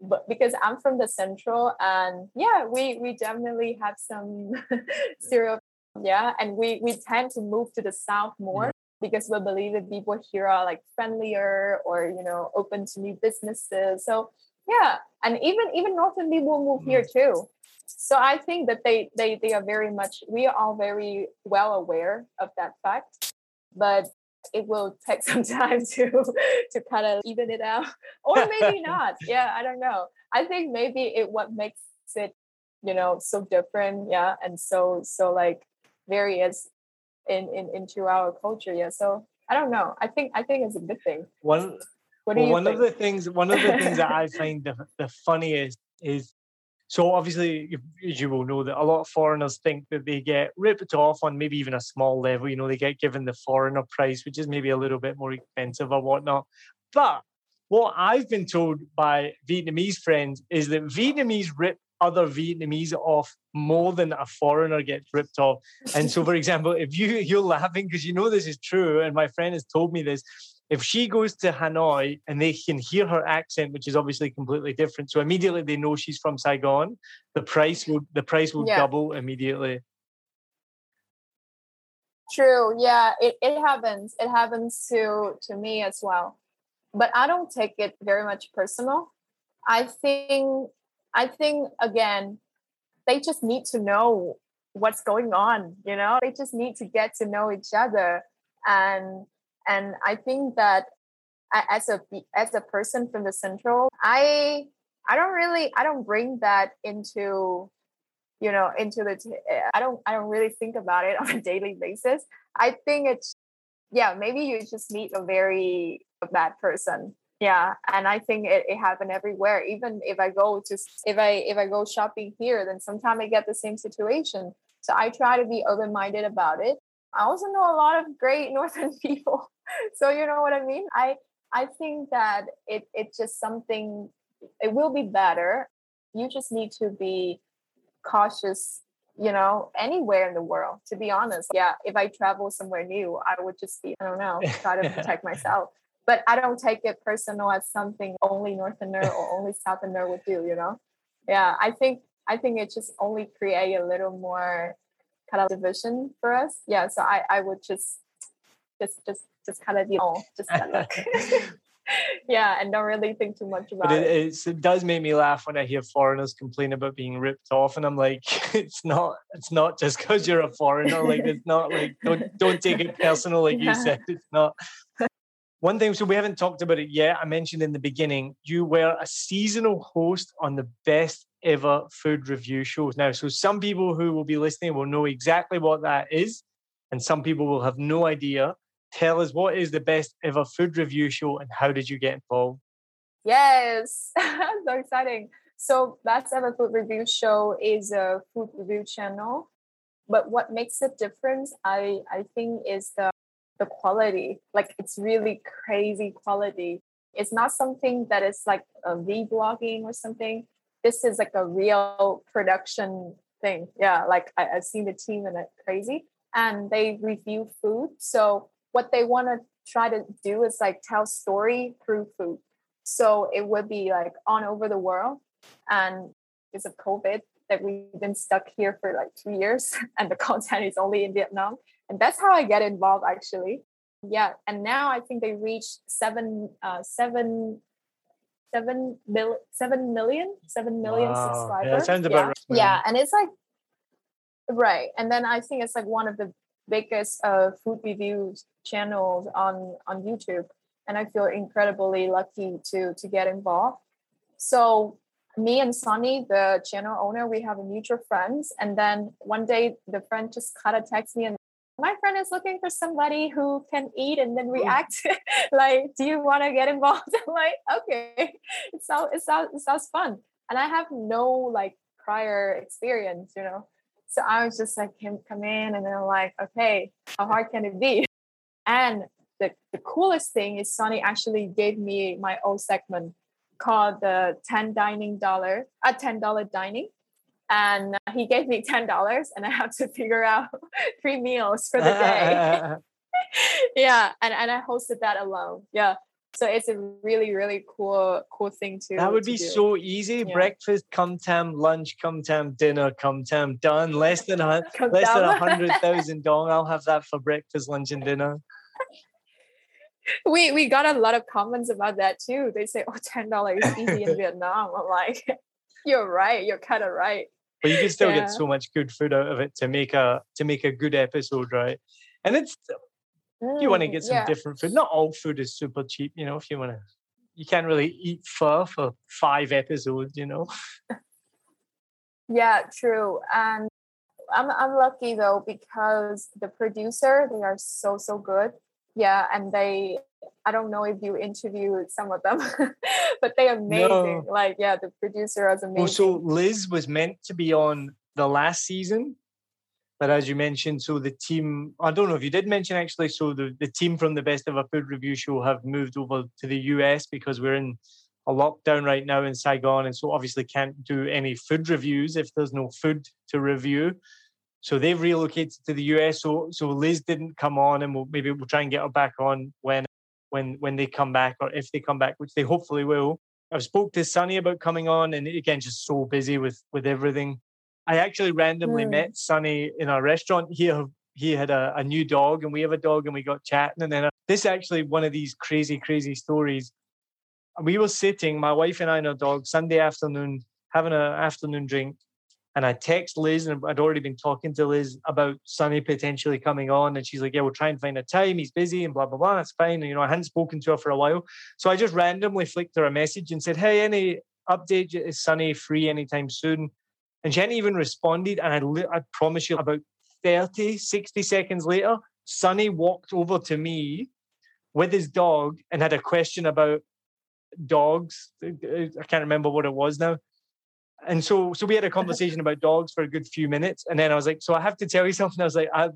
but because I'm from the central and yeah, we we definitely have some [laughs] stereotypes. Yeah, and we we tend to move to the south more because we believe that people here are like friendlier or you know open to new businesses. So yeah, and even even northern people move here mm-hmm. too. So I think that they they they are very much we are all very well aware of that fact. But it will take [laughs] some time to to kind of even it out [laughs] or maybe [laughs] not yeah i don't know i think maybe it what makes it you know so different yeah and so so like various in in into our culture yeah so i don't know i think i think it's a good thing one well, one think? of the things one of the things that i [laughs] find the, the funniest is so obviously, as you will know, that a lot of foreigners think that they get ripped off on maybe even a small level. You know, they get given the foreigner price, which is maybe a little bit more expensive or whatnot. But what I've been told by Vietnamese friends is that Vietnamese rip other Vietnamese off more than a foreigner gets ripped off. And so, for [laughs] example, if you [laughs] you're laughing because you know this is true, and my friend has told me this, if she goes to Hanoi and they can hear her accent, which is obviously completely different, so immediately they know she's from Saigon, the price will the price will yeah. double immediately. True. Yeah, it, it happens. It happens to to me as well. But I don't take it very much personal. I think I think again, they just need to know what's going on, you know? They just need to get to know each other. And and i think that as a as a person from the central i i don't really i don't bring that into you know into the i don't i don't really think about it [laughs] on a daily basis. I think it's yeah maybe you just meet a very bad person yeah and i think it, it happened everywhere even if i go to if i if i go shopping here then sometimes i get the same situation so i try to be open-minded about it i also know a lot of great [laughs] northern people so you know what I mean? I I think that it it's just something it will be better. You just need to be cautious, you know, anywhere in the world, to be honest. Yeah, if I travel somewhere new, I would just be, I don't know, try to [laughs] protect myself. But I don't take it personal as something only Northerner or only Southerner would do, you know? Yeah, I think I think it just only create a little more kind of division for us. Yeah, so I, I would just just just just kind of you know just of [laughs] [laughs] yeah and don't really think too much about but it, it. it does make me laugh when i hear foreigners complain about being ripped off and i'm like [laughs] it's not it's not just because you're a foreigner like it's not like don't don't take it personal like yeah. you said it's not one thing so we haven't talked about it yet i mentioned in the beginning you were a seasonal host on the best ever food review shows now so some people who will be listening will know exactly what that is and some people will have no idea tell us what is the best ever food review show and how did you get involved? Yes, [laughs] so exciting. So, Best Ever Food Review Show is a food review channel. But what makes it different, I, I think, is the, the quality. Like, it's really crazy quality. It's not something that is like a vlogging or something. This is like a real production thing. Yeah, like I, I've seen the team and it's crazy. And they review food. So what they want to try to do is like tell story through food. So it would be like on over the world. And because of COVID, that we've been stuck here for like two years [laughs] and the content is only in Vietnam. And that's how I get involved actually. Yeah. And now I think they reached seven, uh, seven, seven mil, seven million, seven million wow. subscribers. Yeah, sounds about yeah. right. Yeah. And it's like, right. And then I think it's like one of the biggest uh, food reviews channels on on YouTube, and I feel incredibly lucky to to get involved. So me and Sonny, the channel owner, we have a mutual friends, and then one day the friend just kind of texts me and my friend is looking for somebody who can eat and then react [laughs] like do you want to get involved? [laughs] I'm like okay. It sounds it sounds it sounds fun. And i have no like prior experience you know? So I was just like, him come in, and then I'm like, okay, how hard can it be? [laughs] And the, the coolest thing is Sonny actually gave me my old segment called the 10 dining dollar, a uh, $10 dining. And he gave me $10 and I have to figure out [laughs] three meals for the day. [laughs] [laughs] yeah. And, and I hosted that alone. Yeah. So it's a really, really cool, cool thing to. That would to be do. so easy. Yeah. Breakfast, come time, lunch, come time, dinner, come time, done. Less than a less than a hundred thousand dong. I'll have that for breakfast, lunch, and dinner. we we got a lot of comments about that too. They say, "Oh, ten dollars is easy in Vietnam." I'm like, "You're right. You're kind of right." But you can still Yeah. get so much good food out of it to make a to make a good episode, right? And it's you want to Mm, get some yeah. different food. Not all food is super cheap, you know. If you want to, you can't really eat fur for five episodes, you know. Yeah, true. And I'm I'm lucky though because the producer they are so so good. Yeah, and they I don't know if you interviewed some of them, [laughs] but they are amazing. Like yeah, the producer was amazing. Well, so Liz was meant to be on the last season, but as you mentioned, so the team, I don't know if you did mention actually, so the, the team from the Best Ever Food Review show have moved over to the US because we're in a lockdown right now in Saigon. And so obviously can't do any food reviews if there's no food to review. So they've relocated to the US. So so Liz didn't come on, and we'll maybe we'll try and get her back on when when when they come back or if they come back, which they hopefully will. I've spoke to Sonny about coming on, and again, just so busy with with everything. I actually randomly Mm. met Sonny in a restaurant. He he had a, a new dog, and we have a dog, and we got chatting. And then uh, this actually one of these crazy crazy stories. We were sitting, my wife and I and our dog, Sunday afternoon, having an afternoon drink, and I text Liz, and I'd already been talking to Liz about Sonny potentially coming on, and she's like, "Yeah, we'll try and find a time. He's busy, and blah blah blah. That's fine." And, you know, I hadn't spoken to her for a while, so I just randomly flicked her a message and said, "Hey, any update? Is Sonny free anytime soon?" And she hadn't even responded. And I, li- I promise you, about 30, 60 seconds later, Sonny walked over to me with his dog and had a question about dogs. I can't remember what it was now. And so, so we had a conversation about dogs for a good few minutes, and then I was like, "So I have to tell you [laughs] something." I was like, "I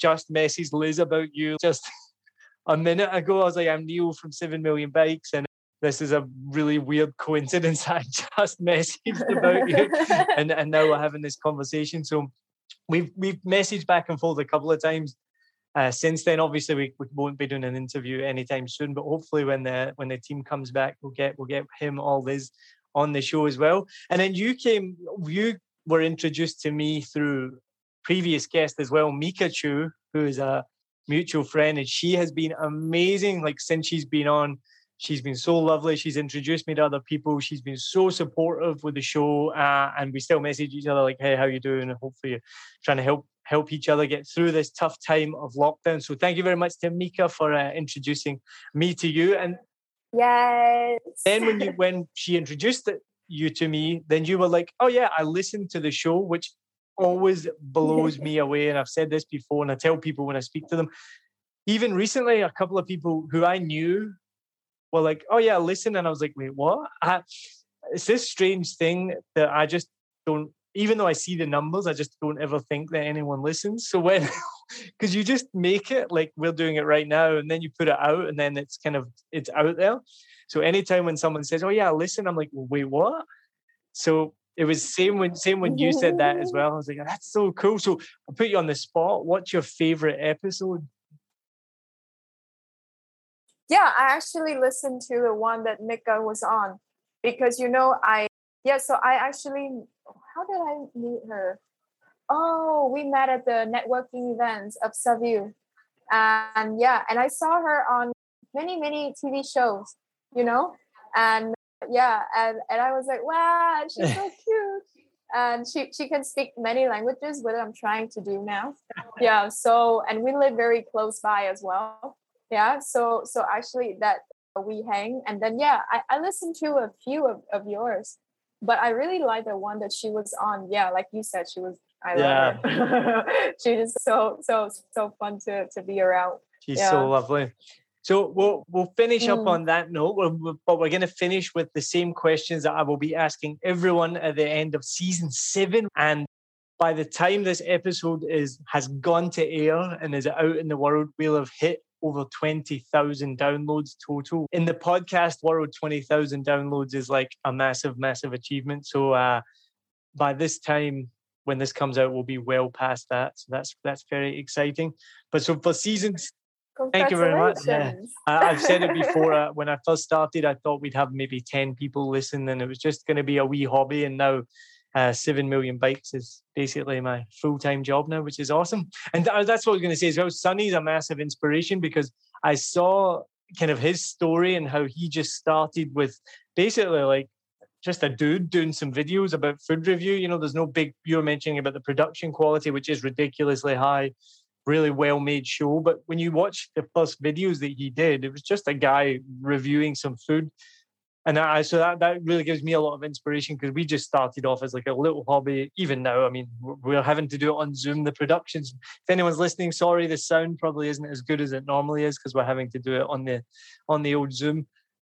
just messaged Liz about you just [laughs] a minute ago." I was like, "I'm Neil from Seven Million Bikes, and this is a really weird coincidence. [laughs] I just messaged about you, and and now we're having this conversation." So we've we've messaged back and forth a couple of times uh, since then. Obviously, we, we won't be doing an interview anytime soon, but hopefully, when the when the team comes back, we'll get we'll get him all Liz on the show as well. And then you came, you were introduced to me through previous guest as well, Mika Chu, who is a mutual friend, and she has been amazing. Like since she's been on, she's been so lovely. She's introduced me to other people. She's been so supportive with the show, uh, and we still message each other like, "Hey, how you doing?" And hopefully, you're trying to help help each other get through this tough time of lockdown. So thank you very much to Mika for uh, introducing me to you. And yes. then when you [laughs] when she introduced it, you to me, then you were like, "Oh yeah, I listened to the show," which always blows me [laughs] away. And I've said this before, and I tell people when I speak to them. Even recently, a couple of people who I knew were like, "Oh yeah, listen," and I was like, "Wait, what?" I, it's this strange thing that I just don't. Even though I see the numbers, I just don't ever think that anyone listens. So when, [laughs] because you just make it like we're doing it right now, and then you put it out, and then it's kind of it's out there. So anytime when someone says, "Oh yeah, listen," I'm like, "Wait, what?" So it was same when same when you said that as well. I was like, oh, "That's so cool." So I'll put you on the spot. What's your favorite episode? Yeah, I actually listened to the one that Mika was on because you know I yeah, so I actually how did I meet her? Oh, we met at the networking events of Savue. And yeah, and I saw her on many, many TV shows, you know? And yeah, and, and I was like, wow, she's so [laughs] cute. And she, she can speak many languages, what I'm trying to do now. Yeah, so and we live very close by as well yeah so so actually that we hang and then yeah i, I listened to a few of, of yours but i really like the one that she was on yeah like you said she was i love her [laughs] she is so so so fun to to be around She's Yeah. so lovely. So we'll we'll finish up Mm. on that note, but we're going to finish with the same questions that I will be asking everyone at the end of season seven. And by the time this episode is has gone to air and is out in the world, we'll have hit over 20,000 downloads total. In the podcast world, 20,000 downloads is like a massive, massive achievement. So uh, by this time, when this comes out, we'll be well past that. So that's that's very exciting. But so for seasons, thank you very much. Yeah. I, I've said it before. [laughs] Uh, when I first started, I thought we'd have maybe 10 people listen and it was just going to be a wee hobby. And now uh, 7 million bikes is basically my full time job now, which is awesome. And th- that's what I was going to say as well. Sonny's a massive inspiration because I saw kind of his story and how he just started with basically like just a dude doing some videos about food review. You know, there's no big, you were mentioning about the production quality, which is ridiculously high, really well made show. But when you watch the first videos that he did, it was just a guy reviewing some food and I, so that, that really gives me a lot of inspiration because we just started off as like a little hobby. Even now, I mean, we're having to do it on Zoom. The productions, if anyone's listening, sorry, the sound probably isn't as good as it normally is because we're having to do it on the on the old Zoom.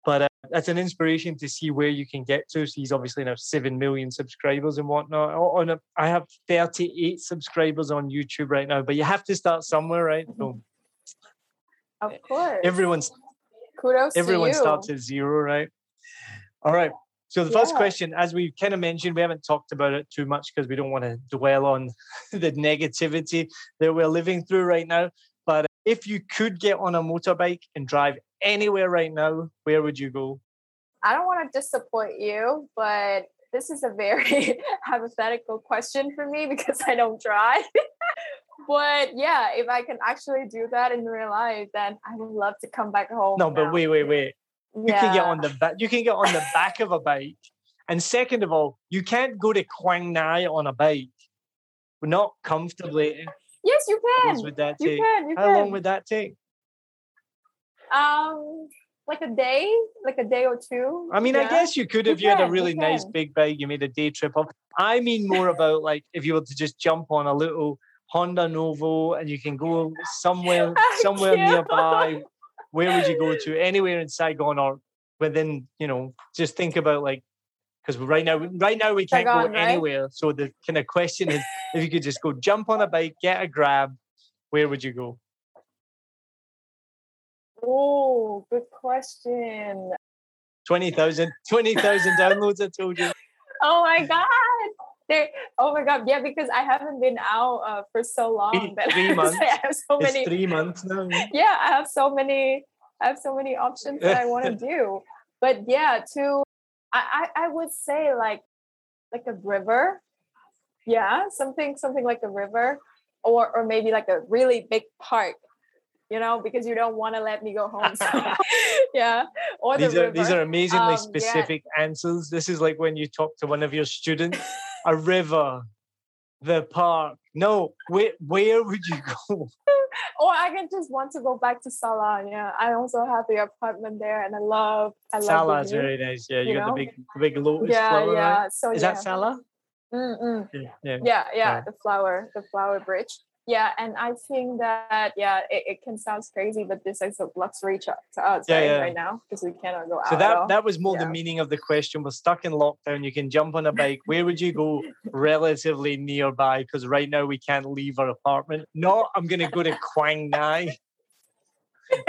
But uh, that's an inspiration to see where you can get to. So he's obviously now seven million subscribers and whatnot. On a, I have thirty-eight subscribers on YouTube right now, but you have to start somewhere, right? So, of course, everyone's kudos. Everyone starts at zero, right? All right. So the first yeah. question, as we kind of mentioned, we haven't talked about it too much because we don't want to dwell on [laughs] the negativity that we're living through right now. But if you could get on a motorbike and drive anywhere right now, where would you go? I don't want to disappoint you, but this is a very [laughs] hypothetical question for me because I don't drive. [laughs] but yeah, if I can actually do that in real life, then I would love to come back home. No, but wait, wait, wait. You yeah. can get on the back. You can get on the [laughs] back of a bike. And second of all, you can't go to Quang Ngai on a bike. Not comfortably. Yes, you can. would that take? You can. You How can. long would that take? Um, like a day, like a day or two. I mean, yeah. I guess you could if you, you had a really nice big bike. You made a day trip of. I mean more about like if you were to just jump on a little Honda Nouvo and you can go [laughs] somewhere somewhere nearby where would you go to? Anywhere in Saigon or within, you know, just think about like because right now right now we can't Saigon, go right? anywhere. So the kind of question is if you could just go jump on a bike, get a grab, where would you go? Oh, good question. 20,000 20, downloads, I told you. [laughs] Oh my God they oh my god yeah because i haven't been out uh, for so long three, that [laughs] three months i have so it's three months now yeah i have so many i have so many options that i want to [laughs] do but yeah to I, I i would say like like a river yeah something something like a river or or maybe like a really big park you know, because you don't want to let me go home. So, [laughs] yeah. Or these are these are amazingly um, specific yeah. answers. This is like when you talk to one of your students a river, the park. No, where where would you [laughs] go? or I can just want to go back to Sala. Yeah, I also have the apartment there, and I love. I love Sala is very nice. Yeah, you, you got know? the big big lotus yeah, flower. Yeah, right? So is yeah. that Sala? Mm-mm. Yeah, yeah, yeah, yeah, the flower, the flower bridge yeah and i think that yeah it, it can sound crazy but this is a luxury to, to us yeah, right, yeah. right now because we cannot go out so that that was more yeah. the meaning of the question we're stuck in lockdown you can jump on a bike where would you go [laughs] relatively nearby because right now we can't leave our apartment no i'm going to go to quang ngai [laughs]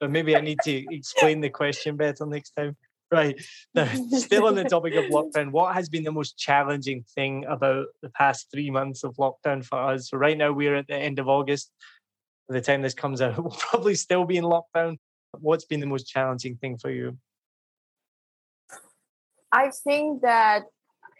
but maybe i need to explain the question better next time Right. Now, still on the topic of [laughs] lockdown, what has been the most challenging thing about the past three months of lockdown for us? So right now we're at the end of August. By the time this comes out, [laughs] we'll probably still be in lockdown. What's been the most challenging thing for you? I think that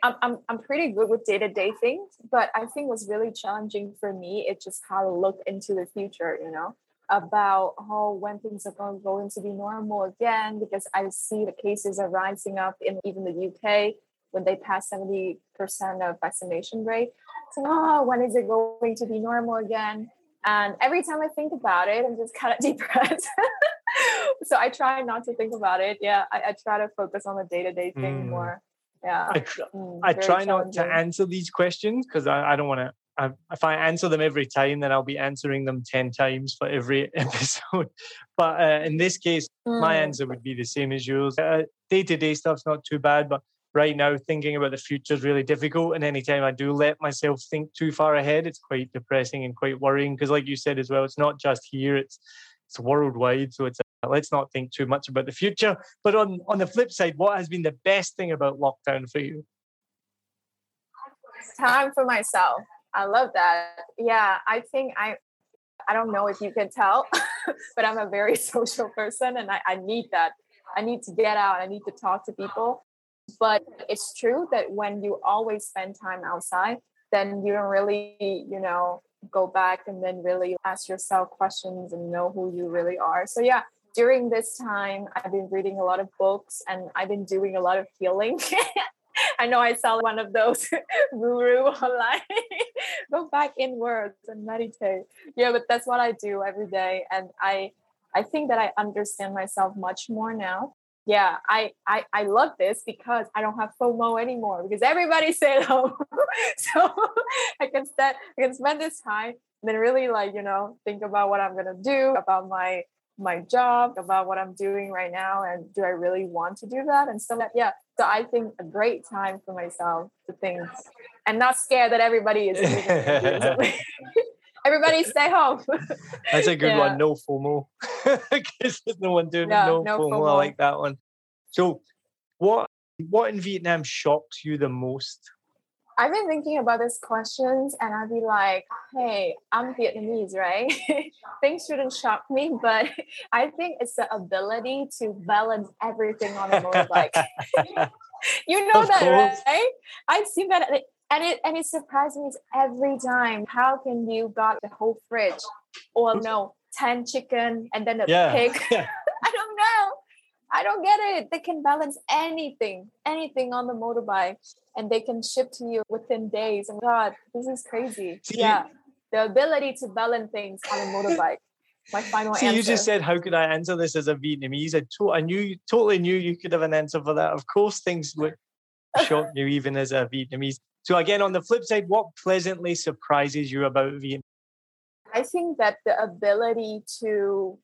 I'm, I'm, I'm pretty good with day to day things, but I think what's really challenging for me is just how to look into the future, you know? About how when things are going to be normal again because I see the cases are rising up in even the UK when they pass 70% of vaccination rate. So, oh, when is it going to be normal again? And every time I think about it, I'm just kind of [laughs] depressed. [laughs] so I try not to think about it. Yeah, I, I try to focus on the day to day thing mm. more. Yeah. I, tr- mm, I try not to answer these questions because I, I don't want to I, if I answer them every time, then I'll be answering them 10 times for every [laughs] episode. But uh, in this case, mm. my answer would be the same as yours. Day to day stuff's not too bad, but right now, thinking about the future is really difficult. And anytime I do let myself think too far ahead, it's quite depressing and quite worrying. Because, like you said as well, it's not just here, it's it's worldwide. So it's a, let's not think too much about the future. But on on the flip side, what has been the best thing about lockdown for you? Time for myself. I love that. Yeah, I think I I don't know if you can tell, [laughs] but I'm a very [laughs] social person and I, I need that. I need to get out. I need to talk to people. But it's true that when you always spend time outside, then you don't really, you know, go back and then really ask yourself questions and know who you really are. So yeah, during this time, I've been reading a lot of books and I've been doing a lot of healing. [laughs] [laughs] I know I saw one of those [laughs] guru online. [laughs] Go back inwards and meditate. Yeah, but that's what I do every day. And I I think that I understand myself much more now. Yeah, I I, I love this because I don't have FOMO anymore because everybody stayed home. so I can spend I can spend this time and then really like, you know, think about what I'm gonna do, about my my job, about what I'm doing right now, and do I really want to do that? And so that, yeah, so I think a great time for myself to think and not scared that everybody is [laughs] [laughs] everybody stay home. [laughs] That's a good yeah. one. No FOMO. Because there's no one doing no, no, no FOMO. FOMO. I like that one. So what what in Vietnam shocked you the most? I've been thinking about these questions and I'd be like, hey, I'm Vietnamese, right? [laughs] Things shouldn't shock me, but [laughs] I think it's the ability to balance everything on a motorbike. [laughs] you know of that, course. right? I've seen that and it and it surprises me every time. How can you got the whole fridge or no, 10 chicken and then a yeah. pig? I don't know. I don't get it. They can balance anything, anything on the motorbike and they can ship to you within days. And God, this is crazy. Yeah. The ability to balance things on a motorbike. My final answer. you just said, how could I answer this as a Vietnamese? I, to- I knew, totally knew you could have an answer for that. Of course, things would shock you even as a Vietnamese. So again, on the flip side, what pleasantly surprises you about Vietnam? I think that the ability to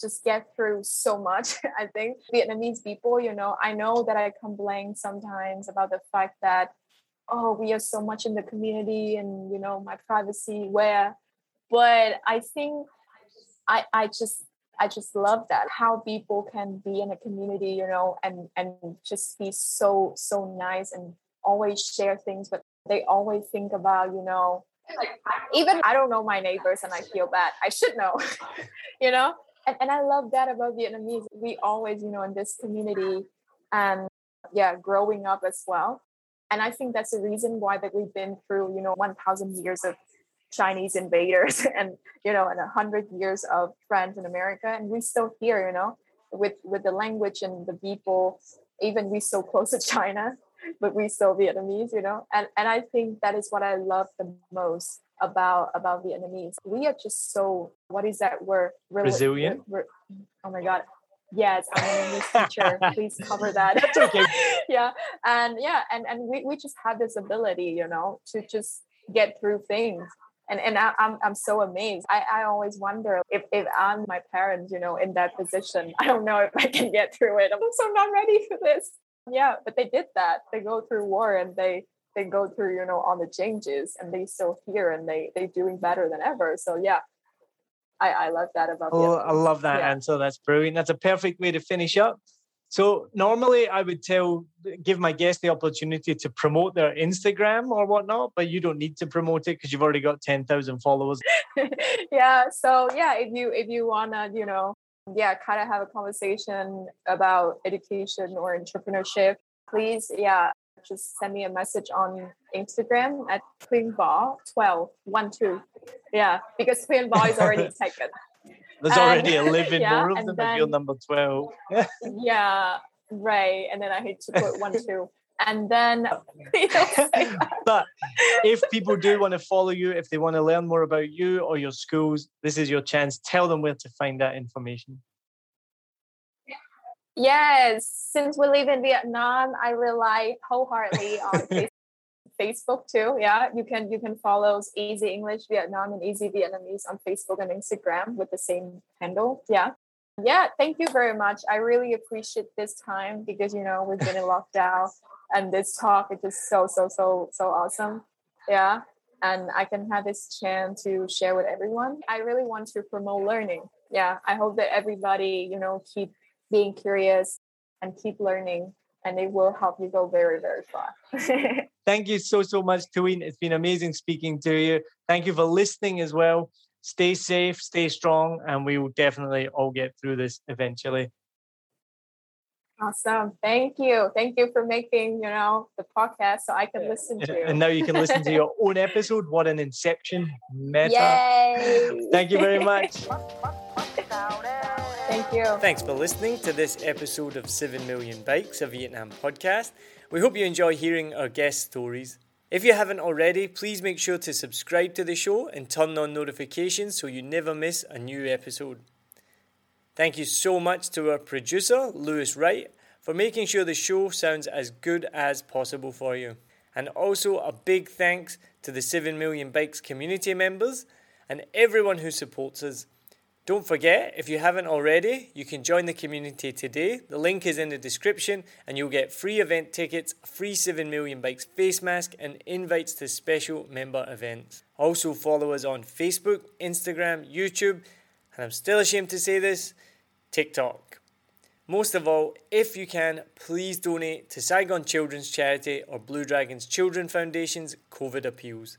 just get through so much. [laughs] I think Vietnamese people, you know, I know that I complain sometimes about the fact that, oh, we are so much in the community and, you know, my privacy where, but I think I, I just, I just love that how people can be in a community, you know, and, and just be so, so nice and always share things, but they always think about, you know, like even I don't know my neighbors and I feel bad. I should know, [laughs] you know? And, and I love that about Vietnamese. We always, you know, in this community and yeah, growing up as well. And I think that's the reason why that we've been through, you know, 1000 years of Chinese invaders [laughs] and, you know, and 100 years of friends in America. And we still here, you know, with, with the language and the people, even we're so close to China, but we still Vietnamese, you know. And, and I think that is what I love the most about about Vietnamese. We are just so what is that word? Really, Resilient. We're, oh my god. Yes, I'm an English teacher. [laughs] Please cover that. That's okay. [laughs] yeah. And yeah, and, and we, we just have this ability, you know, to just get through things. And and I, I'm I'm so amazed. I, I always wonder if, if I'm my parents, you know, in that position. I don't know if I can get through it. I'm so not ready for this. Yeah, but they did that. They go through war and they they go through you know all the changes and they still here and they they doing better than ever. So yeah. I i love that about oh i love that yeah. answer that's brilliant. That's a perfect way to finish up. So normally i would tell give my guests the opportunity to promote their instagram or whatnot but you don't need to promote it because you've already got 10,000 followers. [laughs] Yeah so yeah if you if you want to you know yeah kind of have a conversation about education or entrepreneurship please yeah just send me a message on Instagram at Queenball 12, 1, 2. Yeah, because Queenball is already [laughs] taken. There's and, already a living [laughs] yeah, more of them then, if you're number 12. [laughs] yeah, right. And then I hate to put 1, 2. And then, but if people do want to follow you, if they want to learn more about you or your schools, this is your chance. Tell them where to find that information. Yes, since we live in Vietnam, I rely wholeheartedly on [laughs] Facebook too. Yeah, you can you can follow Easy English Vietnam and Easy Vietnamese on Facebook and Instagram with the same handle. Yeah. Yeah, thank you very much. I really appreciate this time because you know we've been in lockdown and this talk is just so so so so awesome. Yeah. and I can have this chance to share with everyone. I really want to promote learning. Yeah, I hope that everybody, you know, keep being curious and keep learning and it will help you go very, very far. [laughs] Thank you so, so much, Tuin. It's been amazing speaking to you. Thank you for listening as well. Stay safe, stay strong, and we will definitely all get through this eventually. Awesome. Thank you. Thank you for making, you know, the podcast so I can listen to you. And now you can listen to your own [laughs] episode. What an inception. Meta. Yay. Thank you very [laughs] much. Thank you. Thanks for listening to this episode of 7 Million Bikes, a Vietnam podcast. We hope you enjoy hearing our guest stories. If you haven't already, please make sure to subscribe to the show and turn on notifications so you never miss a new episode. Thank you so much to our producer, Lewis Wright, for making sure the show sounds as good as possible for you. And also a big thanks to the 7 Million Bikes community members and everyone who supports us. Don't forget, if you haven't already, you can join the community today. The link is in the description, and you'll get free event tickets, free 7 Million Bikes face mask, and invites to special member events. Also, follow us on Facebook, Instagram, YouTube, and I'm still ashamed to say this TikTok. Most of all, if you can, please donate to Saigon Children's Charity or Blue Dragons Children Foundation's COVID appeals.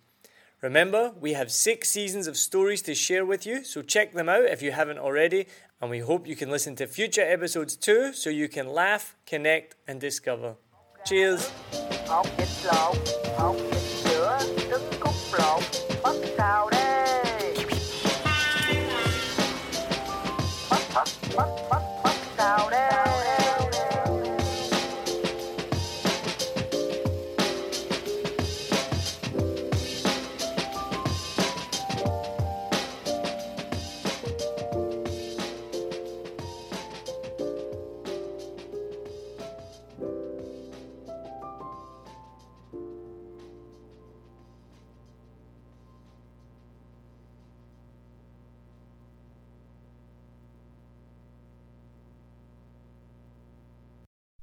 Remember, we have six seasons of stories to share with you, so check them out if you haven't already, and we hope you can listen to future episodes too so you can laugh, connect, and discover. Cheers!